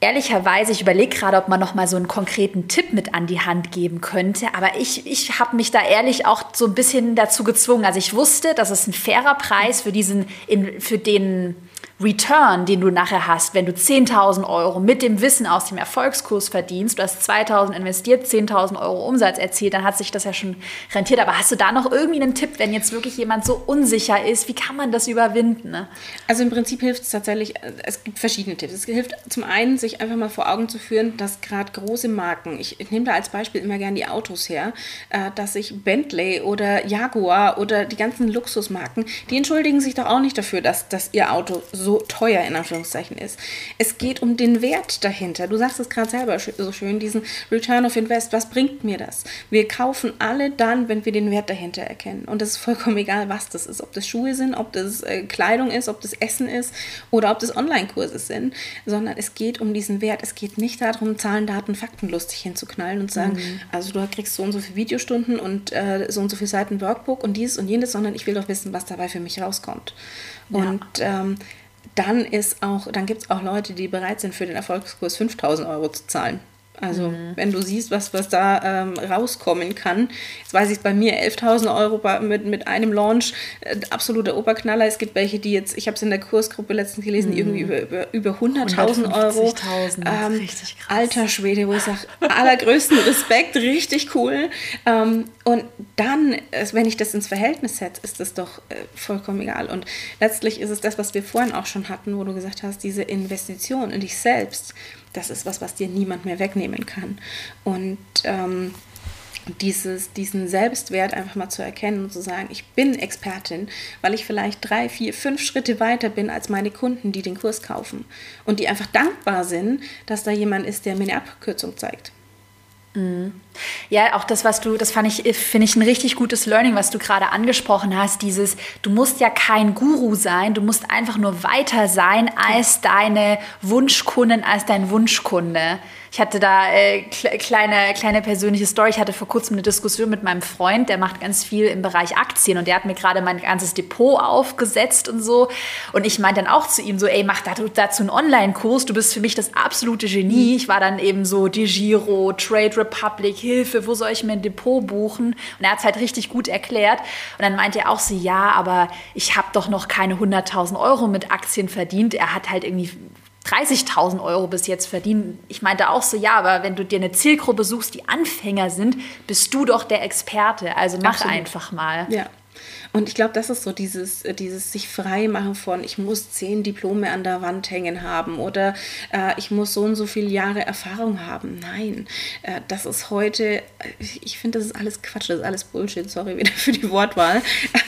ehrlicherweise, ich überlege gerade, ob man noch mal so einen konkreten Tipp mit an die Hand geben könnte. Aber ich, ich habe mich da ehrlich auch so ein bisschen dazu gezwungen. Also ich wusste, dass es ein fairer Preis für diesen, in, für den Return, den du nachher hast, wenn du 10.000 Euro mit dem Wissen aus dem Erfolgskurs verdienst, du hast 2.000 investiert, 10.000 Euro Umsatz erzielt, dann hat sich das ja schon rentiert. Aber hast du da noch irgendwie einen Tipp, wenn jetzt wirklich jemand so unsicher ist, wie kann man das überwinden? Ne?
Also im Prinzip hilft es tatsächlich, es gibt verschiedene Tipps. Es hilft zum einen, sich einfach mal vor Augen zu führen, dass gerade große Marken, ich, ich nehme da als Beispiel immer gerne die Autos her, äh, dass sich Bentley oder Jaguar oder die ganzen Luxusmarken, die entschuldigen sich doch auch nicht dafür, dass, dass ihr Auto so so teuer in Anführungszeichen ist. Es geht um den Wert dahinter. Du sagst es gerade selber so schön, diesen Return of Invest. Was bringt mir das? Wir kaufen alle dann, wenn wir den Wert dahinter erkennen. Und das ist vollkommen egal, was das ist. Ob das Schuhe sind, ob das äh, Kleidung ist, ob das Essen ist oder ob das Online-Kurse sind. Sondern es geht um diesen Wert. Es geht nicht darum, Zahlen, Daten, Fakten lustig hinzuknallen und zu sagen, mhm. also du kriegst so und so viele Videostunden und äh, so und so viele Seiten Workbook und dieses und jenes, sondern ich will doch wissen, was dabei für mich rauskommt. Und ja. ähm, dann ist auch, dann gibt es auch Leute, die bereit sind, für den Erfolgskurs 5000 Euro zu zahlen. Also mhm. wenn du siehst, was, was da ähm, rauskommen kann. Jetzt weiß ich bei mir 11.000 Euro mit, mit einem Launch, äh, absoluter Oberknaller. Es gibt welche, die jetzt, ich habe es in der Kursgruppe letztens gelesen, mhm. irgendwie über, über, über 100.000 Euro. Ähm, richtig krass. Alter Schwede, wo ich sage, allergrößten Respekt, richtig cool. Ähm, und dann, wenn ich das ins Verhältnis setze, ist das doch äh, vollkommen egal. Und letztlich ist es das, was wir vorhin auch schon hatten, wo du gesagt hast, diese Investition in dich selbst das ist was, was dir niemand mehr wegnehmen kann. Und ähm, dieses, diesen Selbstwert einfach mal zu erkennen und zu sagen, ich bin Expertin, weil ich vielleicht drei, vier, fünf Schritte weiter bin als meine Kunden, die den Kurs kaufen und die einfach dankbar sind, dass da jemand ist, der mir eine Abkürzung zeigt.
Ja, auch das, was du, das fand ich, finde ich ein richtig gutes Learning, was du gerade angesprochen hast. Dieses, du musst ja kein Guru sein, du musst einfach nur weiter sein als deine Wunschkunden, als dein Wunschkunde. Ich hatte da äh, kleine, kleine persönliche Story. Ich hatte vor kurzem eine Diskussion mit meinem Freund, der macht ganz viel im Bereich Aktien und der hat mir gerade mein ganzes Depot aufgesetzt und so. Und ich meinte dann auch zu ihm so, ey, mach dazu einen Online-Kurs, du bist für mich das absolute Genie. Ich war dann eben so DeGiro, Trade Republic, Hilfe, wo soll ich mir ein Depot buchen? Und er hat es halt richtig gut erklärt. Und dann meinte er auch so, ja, aber ich habe doch noch keine 100.000 Euro mit Aktien verdient. Er hat halt irgendwie 30.000 Euro bis jetzt verdienen. Ich meinte auch so, ja, aber wenn du dir eine Zielgruppe suchst, die Anfänger sind, bist du doch der Experte. Also mach Absolut. einfach mal.
Ja. Und ich glaube, das ist so dieses, äh, dieses sich frei machen von, ich muss zehn Diplome an der Wand hängen haben oder äh, ich muss so und so viele Jahre Erfahrung haben. Nein, äh, das ist heute, äh, ich finde, das ist alles Quatsch, das ist alles Bullshit, sorry wieder für die Wortwahl.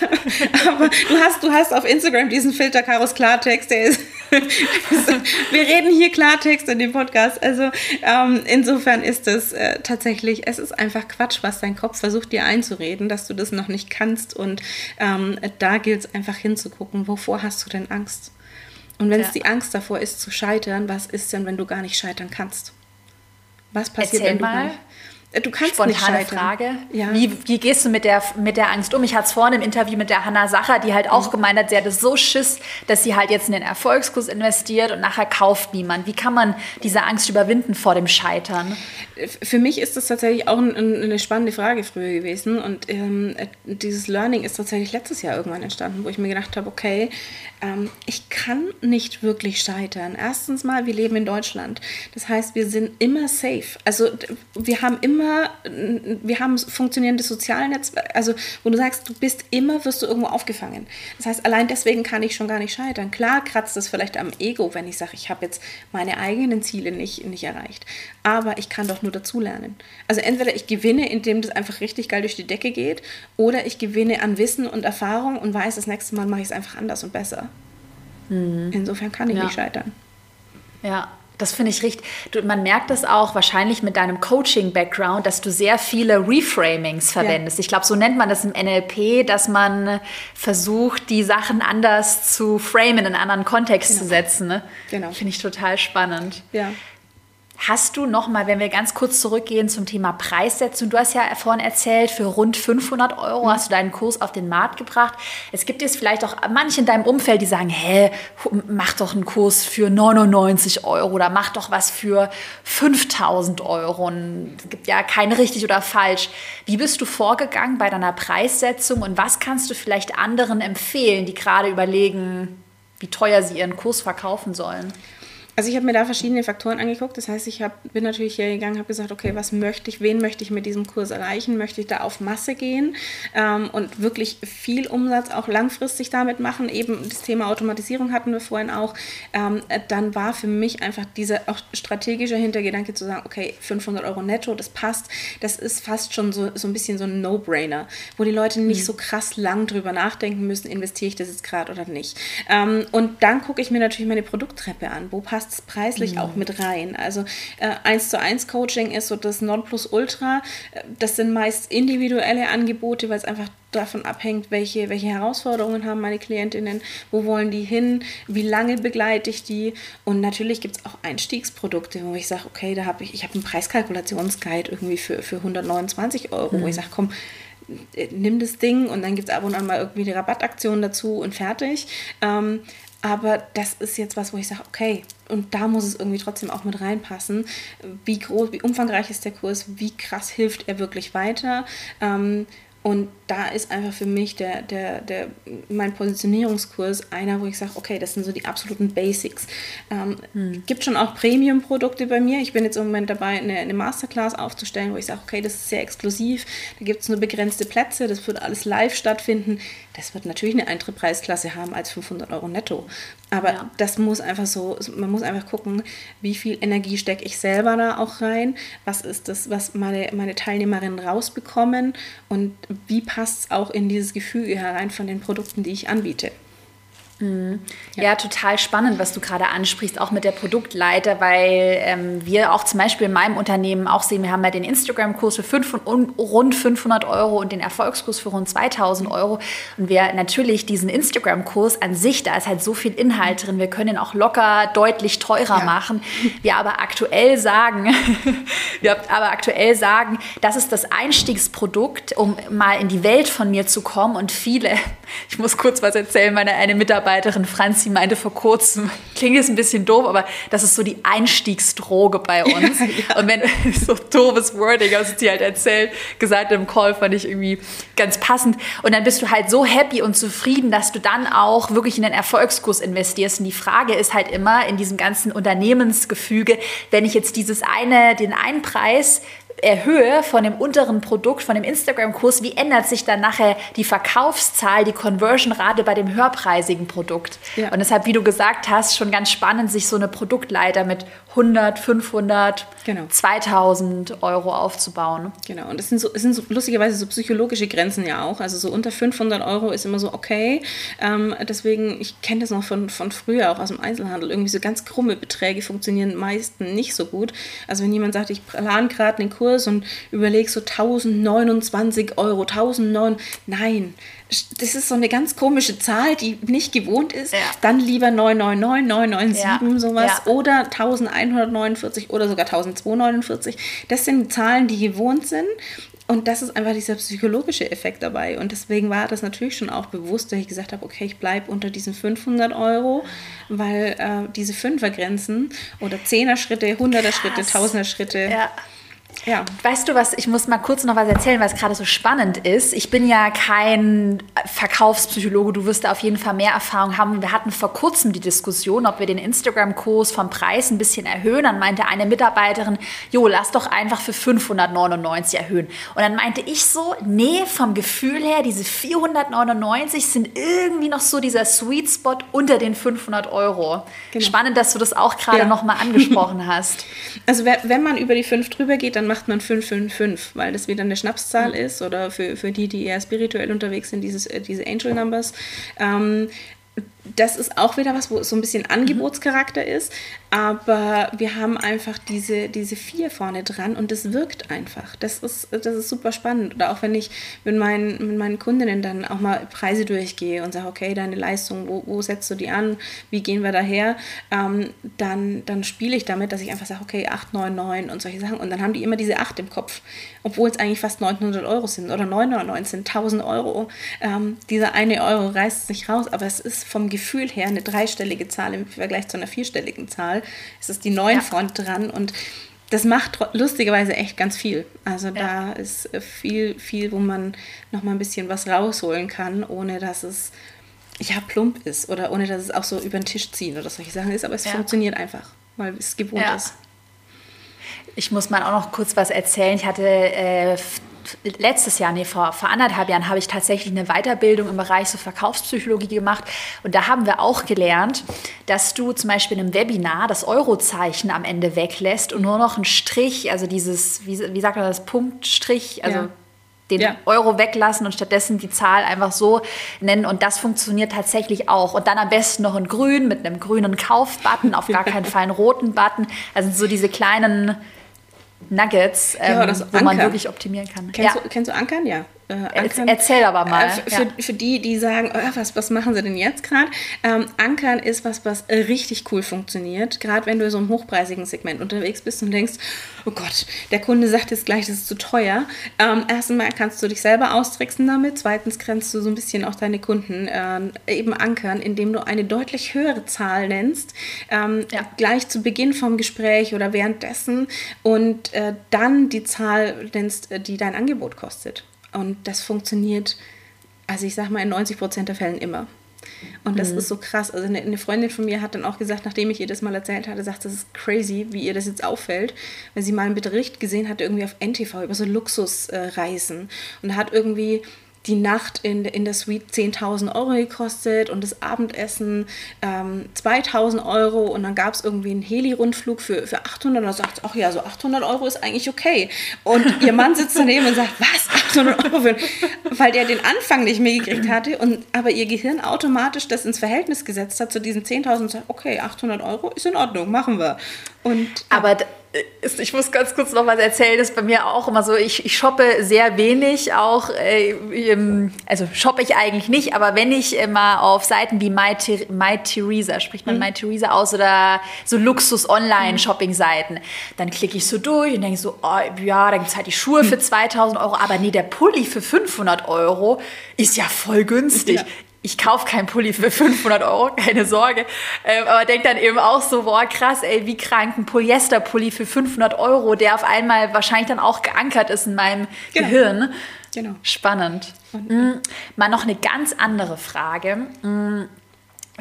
Aber du hast, du hast auf Instagram diesen Filter Karos Klartext, der ist, wir reden hier Klartext in dem Podcast. Also ähm, insofern ist es äh, tatsächlich, es ist einfach Quatsch, was dein Kopf versucht dir einzureden, dass du das noch nicht kannst und ähm, da gilt es einfach hinzugucken, wovor hast du denn Angst? Und wenn ja. es die Angst davor ist zu scheitern, was ist denn, wenn du gar nicht scheitern kannst? Was passiert,
Erzähl
wenn du
mal.
Nicht Du kannst
Spontane
nicht
Frage. Ja. Wie, wie gehst du mit der, mit der Angst um? Ich hatte es vorhin im Interview mit der Hanna Sacher, die halt auch mhm. gemeint hat, sie hatte so Schiss, dass sie halt jetzt in den Erfolgskurs investiert und nachher kauft niemand. Wie kann man diese Angst überwinden vor dem Scheitern?
Für mich ist das tatsächlich auch ein, eine spannende Frage früher gewesen. Und ähm, dieses Learning ist tatsächlich letztes Jahr irgendwann entstanden, wo ich mir gedacht habe, okay, ähm, ich kann nicht wirklich scheitern. Erstens mal, wir leben in Deutschland. Das heißt, wir sind immer safe. Also wir haben immer, wir haben funktionierende Sozialnetzwerke, also wo du sagst, du bist immer, wirst du irgendwo aufgefangen. Das heißt, allein deswegen kann ich schon gar nicht scheitern. Klar kratzt das vielleicht am Ego, wenn ich sage, ich habe jetzt meine eigenen Ziele nicht, nicht erreicht. Aber ich kann doch nur dazulernen. Also entweder ich gewinne, indem das einfach richtig geil durch die Decke geht, oder ich gewinne an Wissen und Erfahrung und weiß, das nächste Mal mache ich es einfach anders und besser. Mhm. Insofern kann ich ja. nicht scheitern.
Ja, das finde ich richtig. Du, man merkt das auch wahrscheinlich mit deinem Coaching-Background, dass du sehr viele Reframings verwendest. Ja. Ich glaube, so nennt man das im NLP, dass man versucht, die Sachen anders zu framen, in einen anderen Kontext genau. zu setzen. Ne? Genau. Finde ich total spannend.
Ja.
Hast du noch mal, wenn wir ganz kurz zurückgehen zum Thema Preissetzung, du hast ja vorhin erzählt, für rund 500 Euro hast du deinen Kurs auf den Markt gebracht. Es gibt jetzt vielleicht auch manche in deinem Umfeld, die sagen, hä, mach doch einen Kurs für 99 Euro oder mach doch was für 5000 Euro. Und es gibt ja keine richtig oder falsch. Wie bist du vorgegangen bei deiner Preissetzung und was kannst du vielleicht anderen empfehlen, die gerade überlegen, wie teuer sie ihren Kurs verkaufen sollen?
Also ich habe mir da verschiedene Faktoren angeguckt. Das heißt, ich hab, bin natürlich hier gegangen, habe gesagt, okay, was möchte ich, wen möchte ich mit diesem Kurs erreichen? Möchte ich da auf Masse gehen ähm, und wirklich viel Umsatz auch langfristig damit machen? Eben das Thema Automatisierung hatten wir vorhin auch. Ähm, dann war für mich einfach dieser auch strategische Hintergedanke zu sagen, okay, 500 Euro netto, das passt. Das ist fast schon so, so ein bisschen so ein No-Brainer, wo die Leute nicht mhm. so krass lang drüber nachdenken müssen, investiere ich das jetzt gerade oder nicht. Ähm, und dann gucke ich mir natürlich meine Produkttreppe an. Wo passt passt es preislich mhm. auch mit rein. Also äh, 1 zu 1 Coaching ist so das Nonplusultra. Das sind meist individuelle Angebote, weil es einfach davon abhängt, welche, welche Herausforderungen haben meine Klientinnen, wo wollen die hin, wie lange begleite ich die. Und natürlich gibt es auch Einstiegsprodukte, wo ich sage, okay, da habe ich, ich habe einen Preiskalkulationsguide irgendwie für, für 129 Euro, mhm. wo ich mhm. sage, komm, äh, nimm das Ding und dann gibt es ab und an mal irgendwie die Rabattaktion dazu und fertig. Ähm, aber das ist jetzt was, wo ich sage, okay, und da muss es irgendwie trotzdem auch mit reinpassen. Wie groß, wie umfangreich ist der Kurs, wie krass hilft er wirklich weiter? Ähm, und da ist einfach für mich der, der, der, mein Positionierungskurs einer, wo ich sage, okay, das sind so die absoluten Basics. Ähm, hm. Gibt schon auch Premium-Produkte bei mir. Ich bin jetzt im Moment dabei, eine, eine Masterclass aufzustellen, wo ich sage, okay, das ist sehr exklusiv. Da gibt es nur begrenzte Plätze, das wird alles live stattfinden. Das wird natürlich eine Eintrittspreisklasse haben als 500 Euro netto. Aber ja. das muss einfach so, man muss einfach gucken, wie viel Energie stecke ich selber da auch rein, was ist das, was meine, meine Teilnehmerinnen rausbekommen und wie passt es auch in dieses Gefüge herein von den Produkten, die ich anbiete.
Mhm. Ja. ja. total spannend, was du gerade ansprichst, auch mit der Produktleiter, weil ähm, wir auch zum Beispiel in meinem Unternehmen auch sehen, wir haben ja den Instagram-Kurs für fünf, rund 500 Euro und den Erfolgskurs für rund 2000 Euro. Und wir natürlich diesen Instagram-Kurs an sich, da ist halt so viel Inhalt drin, wir können ihn auch locker deutlich teurer ja. machen. Wir aber aktuell sagen, wir aber aktuell sagen, das ist das Einstiegsprodukt, um mal in die Welt von mir zu kommen und viele, ich muss kurz was erzählen, meine eine Mitarbeiterin Mitarbeiterin Franzi meinte vor kurzem, klingt jetzt ein bisschen doof, aber das ist so die Einstiegsdroge bei uns. ja. Und wenn so doofes Wording, also sie halt erzählt, gesagt im Call, fand ich irgendwie ganz passend. Und dann bist du halt so happy und zufrieden, dass du dann auch wirklich in den Erfolgskurs investierst. Und die Frage ist halt immer in diesem ganzen Unternehmensgefüge, wenn ich jetzt dieses eine, den einen Preis erhöhe von dem unteren Produkt, von dem Instagram-Kurs, wie ändert sich dann nachher die Verkaufszahl, die Conversion-Rate bei dem höherpreisigen Produkt? Ja. Und deshalb, wie du gesagt hast, schon ganz spannend, sich so eine Produktleiter mit 100, 500, genau. 2000 Euro aufzubauen.
Genau, und es sind, so, es sind so, lustigerweise so psychologische Grenzen ja auch. Also so unter 500 Euro ist immer so okay. Ähm, deswegen, ich kenne das noch von, von früher, auch aus dem Einzelhandel. Irgendwie so ganz krumme Beträge funktionieren meistens nicht so gut. Also wenn jemand sagt, ich plane gerade einen Kurs und überlege so 1029 Euro, 1009, nein, das ist so eine ganz komische Zahl, die nicht gewohnt ist, ja. dann lieber 999, 997, ja. sowas ja. oder 1149 oder sogar 1249. Das sind Zahlen, die gewohnt sind. Und das ist einfach dieser psychologische Effekt dabei. Und deswegen war das natürlich schon auch bewusst, dass ich gesagt habe, okay, ich bleibe unter diesen 500 Euro, weil äh, diese Fünfergrenzen oder Zehner-Schritte, Hunderter-Schritte, Tausender-Schritte, ja
ja. Weißt du was, ich muss mal kurz noch was erzählen, weil es gerade so spannend ist. Ich bin ja kein Verkaufspsychologe, du wirst da auf jeden Fall mehr Erfahrung haben. Wir hatten vor kurzem die Diskussion, ob wir den Instagram-Kurs vom Preis ein bisschen erhöhen. Dann meinte eine Mitarbeiterin, jo, lass doch einfach für 599 erhöhen. Und dann meinte ich so, nee, vom Gefühl her, diese 499 sind irgendwie noch so dieser Sweet Spot unter den 500 Euro. Genau. Spannend, dass du das auch gerade ja. nochmal angesprochen hast.
Also wenn man über die 5 drüber geht, dann macht man 555, weil das wieder eine Schnapszahl mhm. ist oder für, für die, die eher spirituell unterwegs sind, dieses, äh, diese Angel Numbers. Ähm, das ist auch wieder was, wo es so ein bisschen Angebotscharakter ist, aber wir haben einfach diese, diese vier vorne dran und das wirkt einfach. Das ist, das ist super spannend. Oder auch wenn ich mit meinen, mit meinen Kundinnen dann auch mal Preise durchgehe und sage, okay, deine Leistung, wo, wo setzt du die an, wie gehen wir daher, ähm, dann, dann spiele ich damit, dass ich einfach sage, okay, 8, 9, 9 und solche Sachen. Und dann haben die immer diese 8 im Kopf, obwohl es eigentlich fast 900 Euro sind oder 999 sind, 1000 Euro. Ähm, dieser eine Euro reißt sich raus, aber es ist vom Gefühl her eine dreistellige Zahl im Vergleich zu einer vierstelligen Zahl. Es ist die neun ja. Front dran und das macht lustigerweise echt ganz viel. Also ja. da ist viel, viel, wo man noch mal ein bisschen was rausholen kann, ohne dass es ja plump ist oder ohne dass es auch so über den Tisch ziehen oder solche Sachen ist. Aber es ja. funktioniert einfach, weil es gewohnt ja. ist.
Ich muss mal auch noch kurz was erzählen. Ich hatte äh, letztes Jahr, nee, vor, vor anderthalb Jahren habe ich tatsächlich eine Weiterbildung im Bereich so Verkaufspsychologie gemacht. Und da haben wir auch gelernt, dass du zum Beispiel in einem Webinar das Eurozeichen am Ende weglässt und nur noch einen Strich, also dieses, wie, wie sagt man das, Punktstrich, also ja. den ja. Euro weglassen und stattdessen die Zahl einfach so nennen. Und das funktioniert tatsächlich auch. Und dann am besten noch in grün mit einem grünen Kaufbutton, auf gar keinen Fall einen roten Button. Also so diese kleinen Nuggets, ähm, ja, wo man wirklich optimieren kann.
Kennst, ja. du, kennst du Ankern? Ja. Äh, ankern.
Erzähl aber mal.
Äh, für,
ja.
für, die, die sagen, oh, was, was machen sie denn jetzt gerade? Ähm, ankern ist was, was richtig cool funktioniert. Gerade wenn du in so einem hochpreisigen Segment unterwegs bist und denkst, oh Gott, der Kunde sagt jetzt gleich, das ist zu teuer. Ähm, erstmal kannst du dich selber austricksen damit. Zweitens kannst du so ein bisschen auch deine Kunden äh, eben ankern, indem du eine deutlich höhere Zahl nennst. Ähm, ja. Gleich zu Beginn vom Gespräch oder währenddessen und äh, dann die Zahl nennst, äh, die dein Angebot kostet. Und das funktioniert, also ich sag mal, in 90 Prozent der Fällen immer. Und das mhm. ist so krass. Also eine, eine, Freundin von mir hat dann auch gesagt, nachdem ich ihr das mal erzählt hatte, sagt, das ist crazy, wie ihr das jetzt auffällt, weil sie mal einen Bericht gesehen hatte, irgendwie auf NTV über so Luxusreisen. Äh, und hat irgendwie die Nacht in, in der Suite 10.000 Euro gekostet und das Abendessen ähm, 2.000 Euro und dann gab es irgendwie einen Heli-Rundflug für, für 800 und dann sagt ach ja, so 800 Euro ist eigentlich okay. Und ihr Mann sitzt daneben und sagt, was, 800 Euro? Für, weil der den Anfang nicht mehr gekriegt hatte und aber ihr Gehirn automatisch das ins Verhältnis gesetzt hat zu diesen 10.000 und sagt, okay, 800 Euro ist in Ordnung, machen wir. Und,
aber ich muss ganz kurz noch was erzählen, das ist bei mir auch immer so, ich, ich shoppe sehr wenig, auch, äh, also shoppe ich eigentlich nicht, aber wenn ich immer auf Seiten wie My, My Theresa, spricht man mhm. My Theresa aus, oder so Luxus-Online-Shopping-Seiten, dann klicke ich so durch und denke so, oh, ja, da gibt es halt die Schuhe für 2000 Euro, aber nee, der Pulli für 500 Euro ist ja voll günstig. Ja ich kaufe keinen Pulli für 500 Euro, keine Sorge. Ähm, aber denk dann eben auch so, boah, krass, ey, wie krank ein Polyester-Pulli für 500 Euro, der auf einmal wahrscheinlich dann auch geankert ist in meinem genau. Gehirn. Genau. Spannend. Und, mhm. Mal noch eine ganz andere Frage. Mhm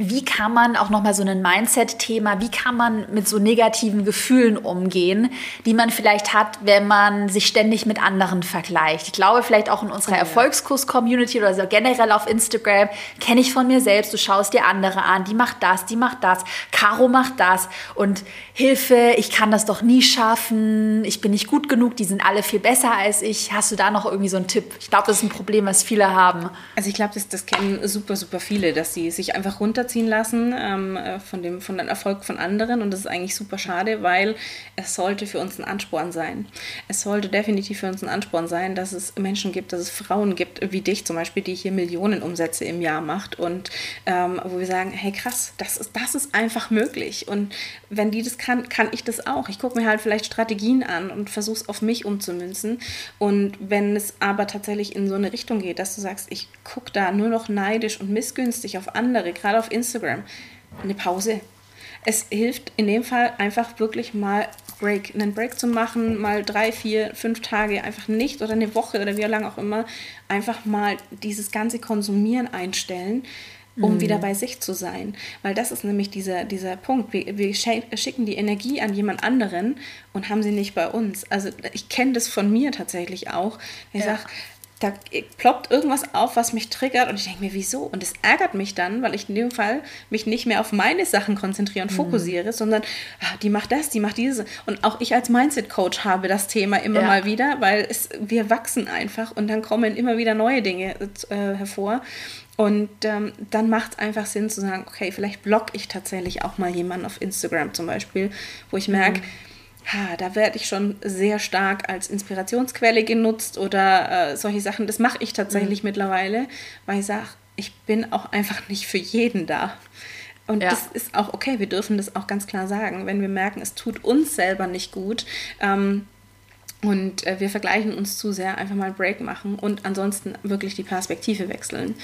wie kann man auch nochmal so ein Mindset-Thema, wie kann man mit so negativen Gefühlen umgehen, die man vielleicht hat, wenn man sich ständig mit anderen vergleicht. Ich glaube, vielleicht auch in unserer Erfolgskurs-Community oder so generell auf Instagram kenne ich von mir selbst, du schaust dir andere an, die macht das, die macht das, Caro macht das und Hilfe, ich kann das doch nie schaffen, ich bin nicht gut genug, die sind alle viel besser als ich. Hast du da noch irgendwie so einen Tipp? Ich glaube, das ist ein Problem, was viele haben.
Also ich glaube, das, das kennen super, super viele, dass sie sich einfach runter runterziehen lassen ähm, äh, von, dem, von dem Erfolg von anderen. Und das ist eigentlich super schade, weil es sollte für uns ein Ansporn sein. Es sollte definitiv für uns ein Ansporn sein, dass es Menschen gibt, dass es Frauen gibt, wie dich zum Beispiel, die hier Millionen Umsätze im Jahr macht und ähm, wo wir sagen, hey krass, das ist, das ist einfach möglich. Und wenn die das kann, kann ich das auch. Ich gucke mir halt vielleicht Strategien an und versuche es auf mich umzumünzen. Und wenn es aber tatsächlich in so eine Richtung geht, dass du sagst, ich gucke da nur noch neidisch und missgünstig auf andere, gerade auf Instagram, eine Pause. Es hilft in dem Fall einfach wirklich mal Break, einen Break zu machen, mal drei, vier, fünf Tage einfach nicht oder eine Woche oder wie lange auch immer, einfach mal dieses ganze Konsumieren einstellen, um mhm. wieder bei sich zu sein. Weil das ist nämlich dieser, dieser Punkt. Wir, wir schicken die Energie an jemand anderen und haben sie nicht bei uns. Also ich kenne das von mir tatsächlich auch. Ich ja. sage, da ploppt irgendwas auf, was mich triggert und ich denke mir, wieso? Und es ärgert mich dann, weil ich in dem Fall mich nicht mehr auf meine Sachen konzentriere und mhm. fokussiere, sondern ach, die macht das, die macht diese. Und auch ich als Mindset-Coach habe das Thema immer ja. mal wieder, weil es, wir wachsen einfach und dann kommen immer wieder neue Dinge äh, hervor. Und ähm, dann macht es einfach Sinn zu sagen, okay, vielleicht blogge ich tatsächlich auch mal jemanden auf Instagram zum Beispiel, wo ich merke, mhm ha, da werde ich schon sehr stark als Inspirationsquelle genutzt oder äh, solche Sachen. Das mache ich tatsächlich mhm. mittlerweile, weil ich sage, ich bin auch einfach nicht für jeden da. Und ja. das ist auch okay, wir dürfen das auch ganz klar sagen. Wenn wir merken, es tut uns selber nicht gut ähm, und äh, wir vergleichen uns zu sehr, einfach mal einen Break machen und ansonsten wirklich die Perspektive wechseln.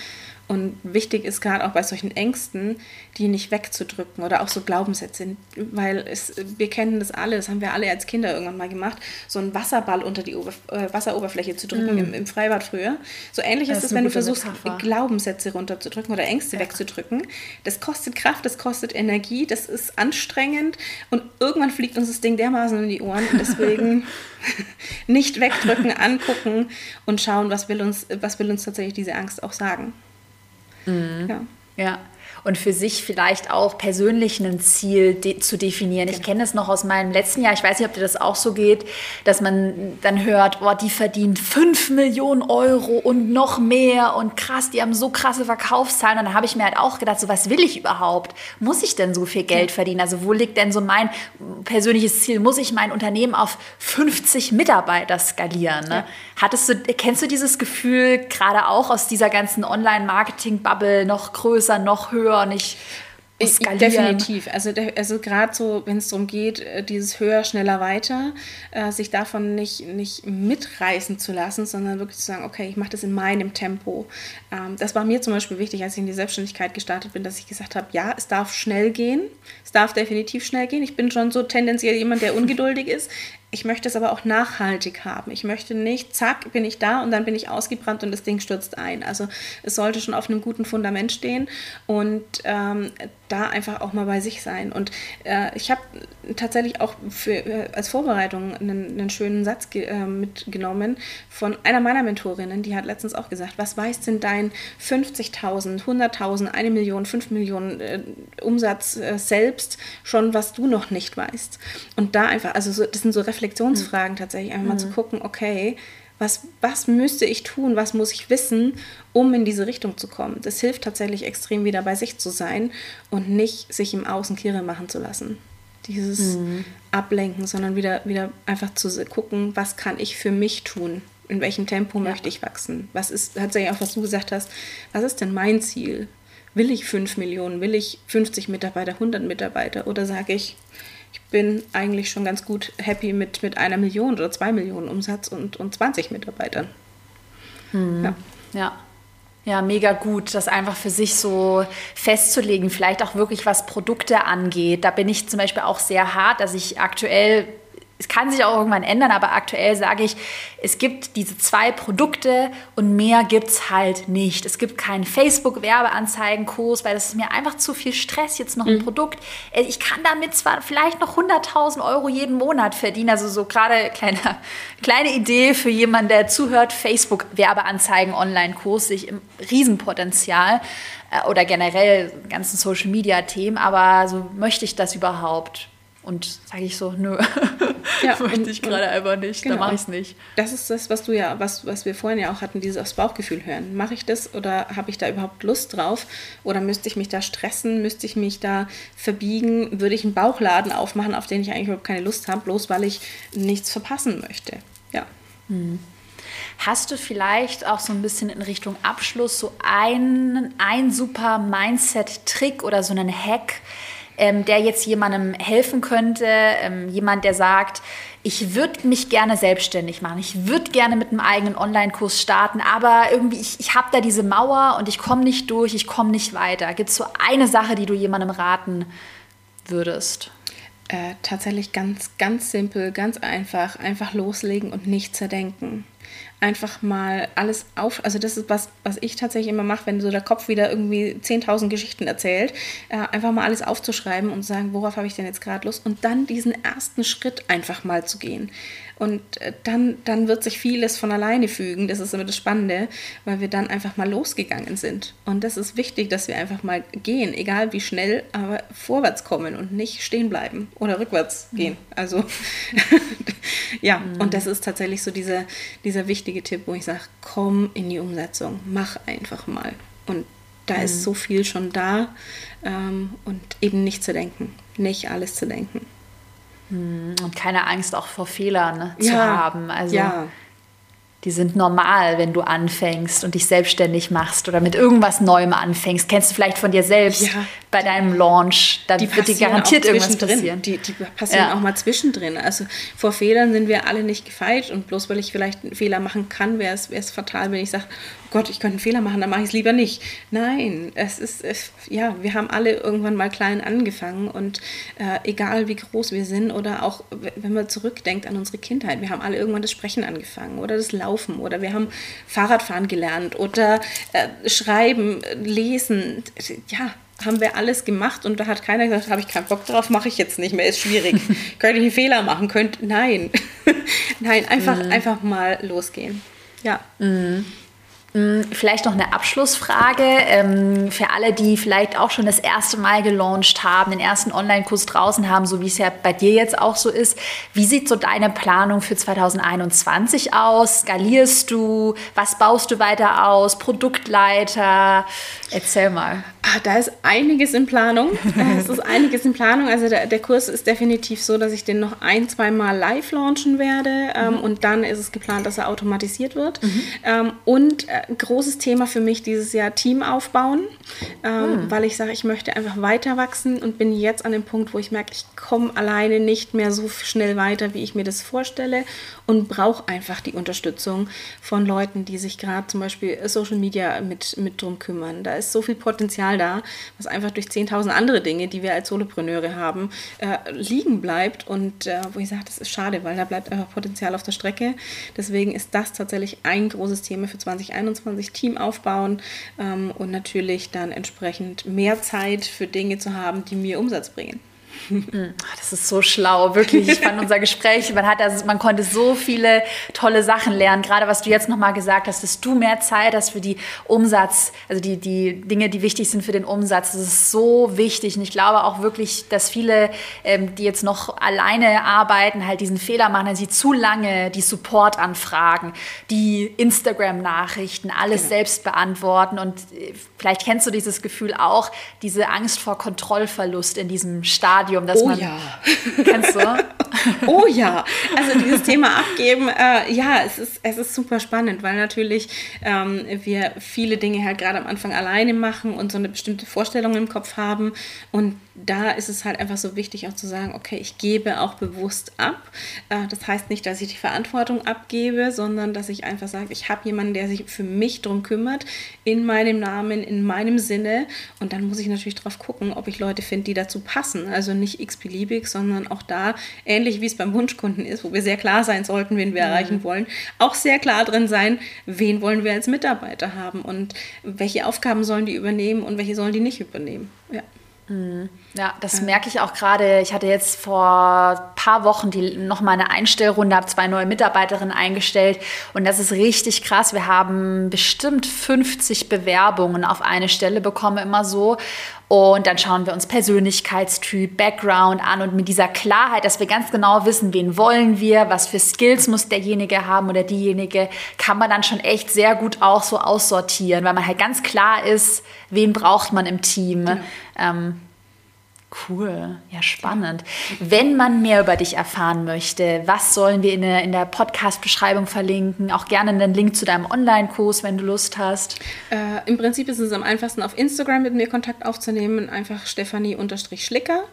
Und wichtig ist gerade auch bei solchen Ängsten, die nicht wegzudrücken oder auch so Glaubenssätze, weil es, wir kennen das alle, das haben wir alle als Kinder irgendwann mal gemacht, so einen Wasserball unter die Oberf äh, Wasseroberfläche zu drücken mm. im, im, Freibad früher. So ähnlich das ist es, wenn du versuchst, Metapher. Glaubenssätze runterzudrücken oder Ängste ja. wegzudrücken. Das kostet Kraft, das kostet Energie, das ist anstrengend und irgendwann fliegt uns das Ding dermaßen in die Ohren. Deswegen nicht wegdrücken, angucken und schauen, was will uns, was will uns tatsächlich diese Angst auch sagen.
Mhm. Ja. ja. Und für sich vielleicht auch persönlich ein Ziel de zu definieren. Ich kenne das noch aus meinem letzten Jahr, ich weiß nicht, ob dir das auch so geht, dass man dann hört, oh, die verdienen 5 Millionen Euro und noch mehr und krass, die haben so krasse Verkaufszahlen. Und dann habe ich mir halt auch gedacht, so was will ich überhaupt? Muss ich denn so viel Geld verdienen? Also wo liegt denn so mein persönliches Ziel? Muss ich mein Unternehmen auf 50 Mitarbeiter skalieren? Ne? Ja. Hattest du, kennst du dieses Gefühl gerade auch aus dieser ganzen Online-Marketing-Bubble noch größer, noch höher, nicht
skalieren. Definitiv. Also, also gerade so, wenn es darum geht, äh, dieses höher, schneller, weiter, äh, sich davon nicht, nicht mitreißen zu lassen, sondern wirklich zu sagen, okay, ich mache das in meinem Tempo. Ähm, das war mir zum Beispiel wichtig, als ich in die Selbstständigkeit gestartet bin, dass ich gesagt habe, ja, es darf schnell gehen. Es darf definitiv schnell gehen. Ich bin schon so tendenziell jemand, der ungeduldig ist. Ich möchte es aber auch nachhaltig haben. Ich möchte nicht, zack, bin ich da und dann bin ich ausgebrannt und das Ding stürzt ein. Also es sollte schon auf einem guten Fundament stehen und ähm, da einfach auch mal bei sich sein. Und äh, ich habe tatsächlich auch für, äh, als Vorbereitung einen, einen schönen Satz äh, mitgenommen von einer meiner Mentorinnen, die hat letztens auch gesagt, was weiß denn dein 50.000, 100.000, eine Million, 5 Millionen äh, Umsatz äh, selbst schon, was du noch nicht weißt. Und da einfach, also so, das sind so Reflexionsfragen mhm. tatsächlich, einfach mhm. mal zu gucken, okay, was, was müsste ich tun, was muss ich wissen, um in diese Richtung zu kommen. Das hilft tatsächlich extrem wieder bei sich zu sein und nicht sich im Außen kirre machen zu lassen. Dieses mhm. Ablenken, sondern wieder, wieder einfach zu gucken, was kann ich für mich tun? In welchem Tempo ja. möchte ich wachsen? Was ist, tatsächlich auch, was du gesagt hast, was ist denn mein Ziel? Will ich 5 Millionen? Will ich 50 Mitarbeiter, 100 Mitarbeiter? Oder sage ich, ich bin eigentlich schon ganz gut happy mit, mit einer Million oder zwei Millionen Umsatz und, und 20 Mitarbeitern.
Hm. Ja. ja. Ja, mega gut, das einfach für sich so festzulegen, vielleicht auch wirklich was Produkte angeht. Da bin ich zum Beispiel auch sehr hart, dass ich aktuell es kann sich auch irgendwann ändern, aber aktuell sage ich, es gibt diese zwei Produkte und mehr gibt es halt nicht. Es gibt keinen Facebook-Werbeanzeigenkurs, weil das ist mir einfach zu viel Stress, jetzt noch ein mhm. Produkt. Äh, ich kann damit zwar vielleicht noch 100.000 Euro jeden Monat verdienen, also so gerade kleine, kleine Idee für jemanden, der zuhört, Facebook-Werbeanzeigen-Online-Kurs, sich im Riesenpotenzial äh, oder generell ganzen Social-Media-Themen, aber so möchte ich das überhaupt? Und sage ich so, nö, ja, möchte ich gerade einfach nicht, genau. da mache ich es nicht.
Das ist das, was du ja, was, was wir vorhin ja auch hatten, dieses aufs Bauchgefühl hören. Mache ich das oder habe ich da überhaupt Lust drauf? Oder müsste ich mich da stressen? Müsste ich mich da verbiegen? Würde ich einen Bauchladen aufmachen, auf den ich eigentlich überhaupt keine Lust habe, bloß weil ich nichts verpassen möchte? Ja.
Hm. Hast du vielleicht auch so ein bisschen in Richtung Abschluss so einen, ein super Mindset-Trick oder so einen Hack, ähm, der jetzt jemandem helfen könnte, ähm, jemand, der sagt, ich würde mich gerne selbstständig machen, ich würde gerne mit einem eigenen Online-Kurs starten, aber irgendwie, ich, ich habe da diese Mauer und ich komme nicht durch, ich komme nicht weiter. Gibt es so eine Sache, die du jemandem raten würdest?
Äh, tatsächlich ganz, ganz simpel, ganz einfach, einfach loslegen und nicht zerdenken einfach mal alles auf. Also das ist was, was ich tatsächlich immer mache, wenn so der Kopf wieder irgendwie 10.000 Geschichten erzählt, äh, einfach mal alles aufzuschreiben und zu sagen, worauf habe ich denn jetzt gerade Lust und dann diesen ersten Schritt einfach mal zu gehen. Und äh, dann, dann wird sich vieles von alleine fügen. Das ist immer das Spannende, weil wir dann einfach mal losgegangen sind. Und das ist wichtig, dass wir einfach mal gehen, egal wie schnell, aber vorwärts kommen und nicht stehen bleiben oder rückwärts mhm. gehen. Also ja, mhm. und das ist tatsächlich so dieser, dieser wichtige Tipp, wo ich sage, komm in die Umsetzung, mach einfach mal. Und da mhm. ist so viel schon da ähm, und eben nicht zu denken, nicht alles zu denken.
Hm, und keine Angst auch vor Fehlern ne, zu ja, haben. Also ja. die sind normal, wenn du anfängst und dich selbstständig machst oder mit irgendwas Neuem anfängst. Kennst du vielleicht von dir selbst ja, bei deinem Launch? Da die wird dir garantiert irgendwas passieren.
Die, die passieren auch mal zwischendrin. Also vor Fehlern sind wir alle nicht gefeit und bloß weil ich vielleicht einen Fehler machen kann, wäre es fatal, wenn ich sage, Gott, ich könnte einen Fehler machen, dann mache ich es lieber nicht. Nein, es ist, ja, wir haben alle irgendwann mal klein angefangen und äh, egal wie groß wir sind oder auch wenn man zurückdenkt an unsere Kindheit, wir haben alle irgendwann das Sprechen angefangen oder das Laufen oder wir haben Fahrradfahren gelernt oder äh, Schreiben, Lesen, ja, haben wir alles gemacht und da hat keiner gesagt, habe ich keinen Bock drauf, mache ich jetzt nicht mehr, ist schwierig. könnte ich einen Fehler machen? Könnt, nein. nein, einfach, mhm. einfach mal losgehen. Ja.
Mhm. Hm, vielleicht noch eine Abschlussfrage ähm, für alle, die vielleicht auch schon das erste Mal gelauncht haben, den ersten Online-Kurs draußen haben, so wie es ja bei dir jetzt auch so ist. Wie sieht so deine Planung für 2021 aus? Skalierst du? Was baust du weiter aus? Produktleiter? Erzähl mal.
Ah, da ist einiges in Planung. es ist einiges in Planung. Also der, der, Kurs ist definitiv so, dass ich den noch ein, zwei Mal live launchen werde. Ähm, mhm. Und dann ist es geplant, dass er automatisiert wird. Mhm. Ähm, und äh, großes Thema für mich dieses Jahr Team aufbauen, ähm, mhm. weil ich sage, ich möchte einfach weiter wachsen und bin jetzt an dem Punkt, wo ich merke, ich komme alleine nicht mehr so schnell weiter, wie ich mir das vorstelle und brauche einfach die Unterstützung von Leuten, die sich gerade zum Beispiel Social Media mit, mit drum kümmern. Da ist so viel Potenzial da, was einfach durch 10.000 andere Dinge, die wir als Solopreneure haben, äh, liegen bleibt. Und äh, wo ich sage, das ist schade, weil da bleibt einfach Potenzial auf der Strecke. Deswegen ist das tatsächlich ein großes Thema für 2021. Team aufbauen ähm, und natürlich dann entsprechend mehr Zeit für Dinge zu haben, die mir Umsatz bringen.
Hm, das ist so schlau, wirklich. Ich fand unser Gespräch, man, hat also, man konnte so viele tolle Sachen lernen. Gerade was du jetzt nochmal gesagt hast, dass du mehr Zeit hast für die Umsatz, also die, die Dinge, die wichtig sind für den Umsatz. Das ist so wichtig. Und ich glaube auch wirklich, dass viele, ähm, die jetzt noch alleine arbeiten, halt diesen Fehler machen, dass sie zu lange die Support-Anfragen, die Instagram-Nachrichten, alles genau. selbst beantworten. Und äh, vielleicht kennst du dieses Gefühl auch, diese Angst vor Kontrollverlust in diesem Stadium Stadium, dass
oh,
man.
Ja.
Kennst du?
oh ja. Also dieses Thema Abgeben, äh, ja, es ist, es ist super spannend, weil natürlich ähm, wir viele Dinge halt gerade am Anfang alleine machen und so eine bestimmte Vorstellung im Kopf haben. Und da ist es halt einfach so wichtig auch zu sagen, okay, ich gebe auch bewusst ab. Äh, das heißt nicht, dass ich die Verantwortung abgebe, sondern dass ich einfach sage, ich habe jemanden, der sich für mich darum kümmert, in meinem Namen, in meinem Sinne. Und dann muss ich natürlich drauf gucken, ob ich Leute finde, die dazu passen. Also nicht x-beliebig, sondern auch da, ähnlich wie es beim Wunschkunden ist, wo wir sehr klar sein sollten, wen wir mhm. erreichen wollen, auch sehr klar drin sein, wen wollen wir als Mitarbeiter haben und welche Aufgaben sollen die übernehmen und welche sollen die nicht übernehmen. Ja.
Mhm. Ja, das merke ich auch gerade. Ich hatte jetzt vor ein paar Wochen die, noch mal eine Einstellrunde, habe zwei neue Mitarbeiterinnen eingestellt und das ist richtig krass. Wir haben bestimmt 50 Bewerbungen auf eine Stelle bekommen, immer so. Und dann schauen wir uns Persönlichkeitstyp, Background an und mit dieser Klarheit, dass wir ganz genau wissen, wen wollen wir, was für Skills muss derjenige haben oder diejenige, kann man dann schon echt sehr gut auch so aussortieren, weil man halt ganz klar ist, wen braucht man im Team. Genau. Ähm, Cool, ja spannend. Wenn man mehr über dich erfahren möchte, was sollen wir in der, in der Podcast-Beschreibung verlinken? Auch gerne einen Link zu deinem Online-Kurs, wenn du Lust hast.
Äh, Im Prinzip ist es am einfachsten, auf Instagram mit mir Kontakt aufzunehmen, einfach Stefanie-Schlicker.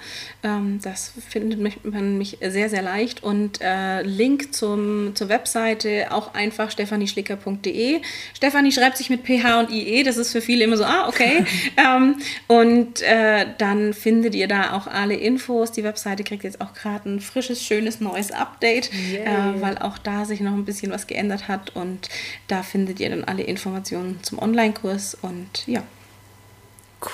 Ähm, das findet man mich sehr, sehr leicht. Und äh, Link zum, zur Webseite auch einfach stefanieschlicker.de. Stefanie schreibt sich mit PH und IE, das ist für viele immer so, ah, okay. ähm, und äh, dann findet ihr ihr da auch alle Infos. Die Webseite kriegt jetzt auch gerade ein frisches, schönes, neues Update, äh, weil auch da sich noch ein bisschen was geändert hat. Und da findet ihr dann alle Informationen zum Online-Kurs und ja.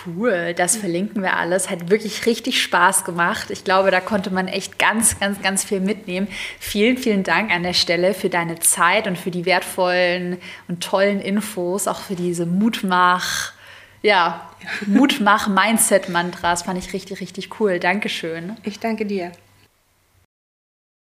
Cool, das verlinken wir alles. Hat wirklich richtig Spaß gemacht. Ich glaube, da konnte man echt ganz, ganz, ganz viel mitnehmen. Vielen, vielen Dank an der Stelle für deine Zeit und für die wertvollen und tollen Infos, auch für diese Mutmach- ja, Mutmach-Mindset-Mantras fand ich richtig, richtig cool. Dankeschön.
Ich danke dir.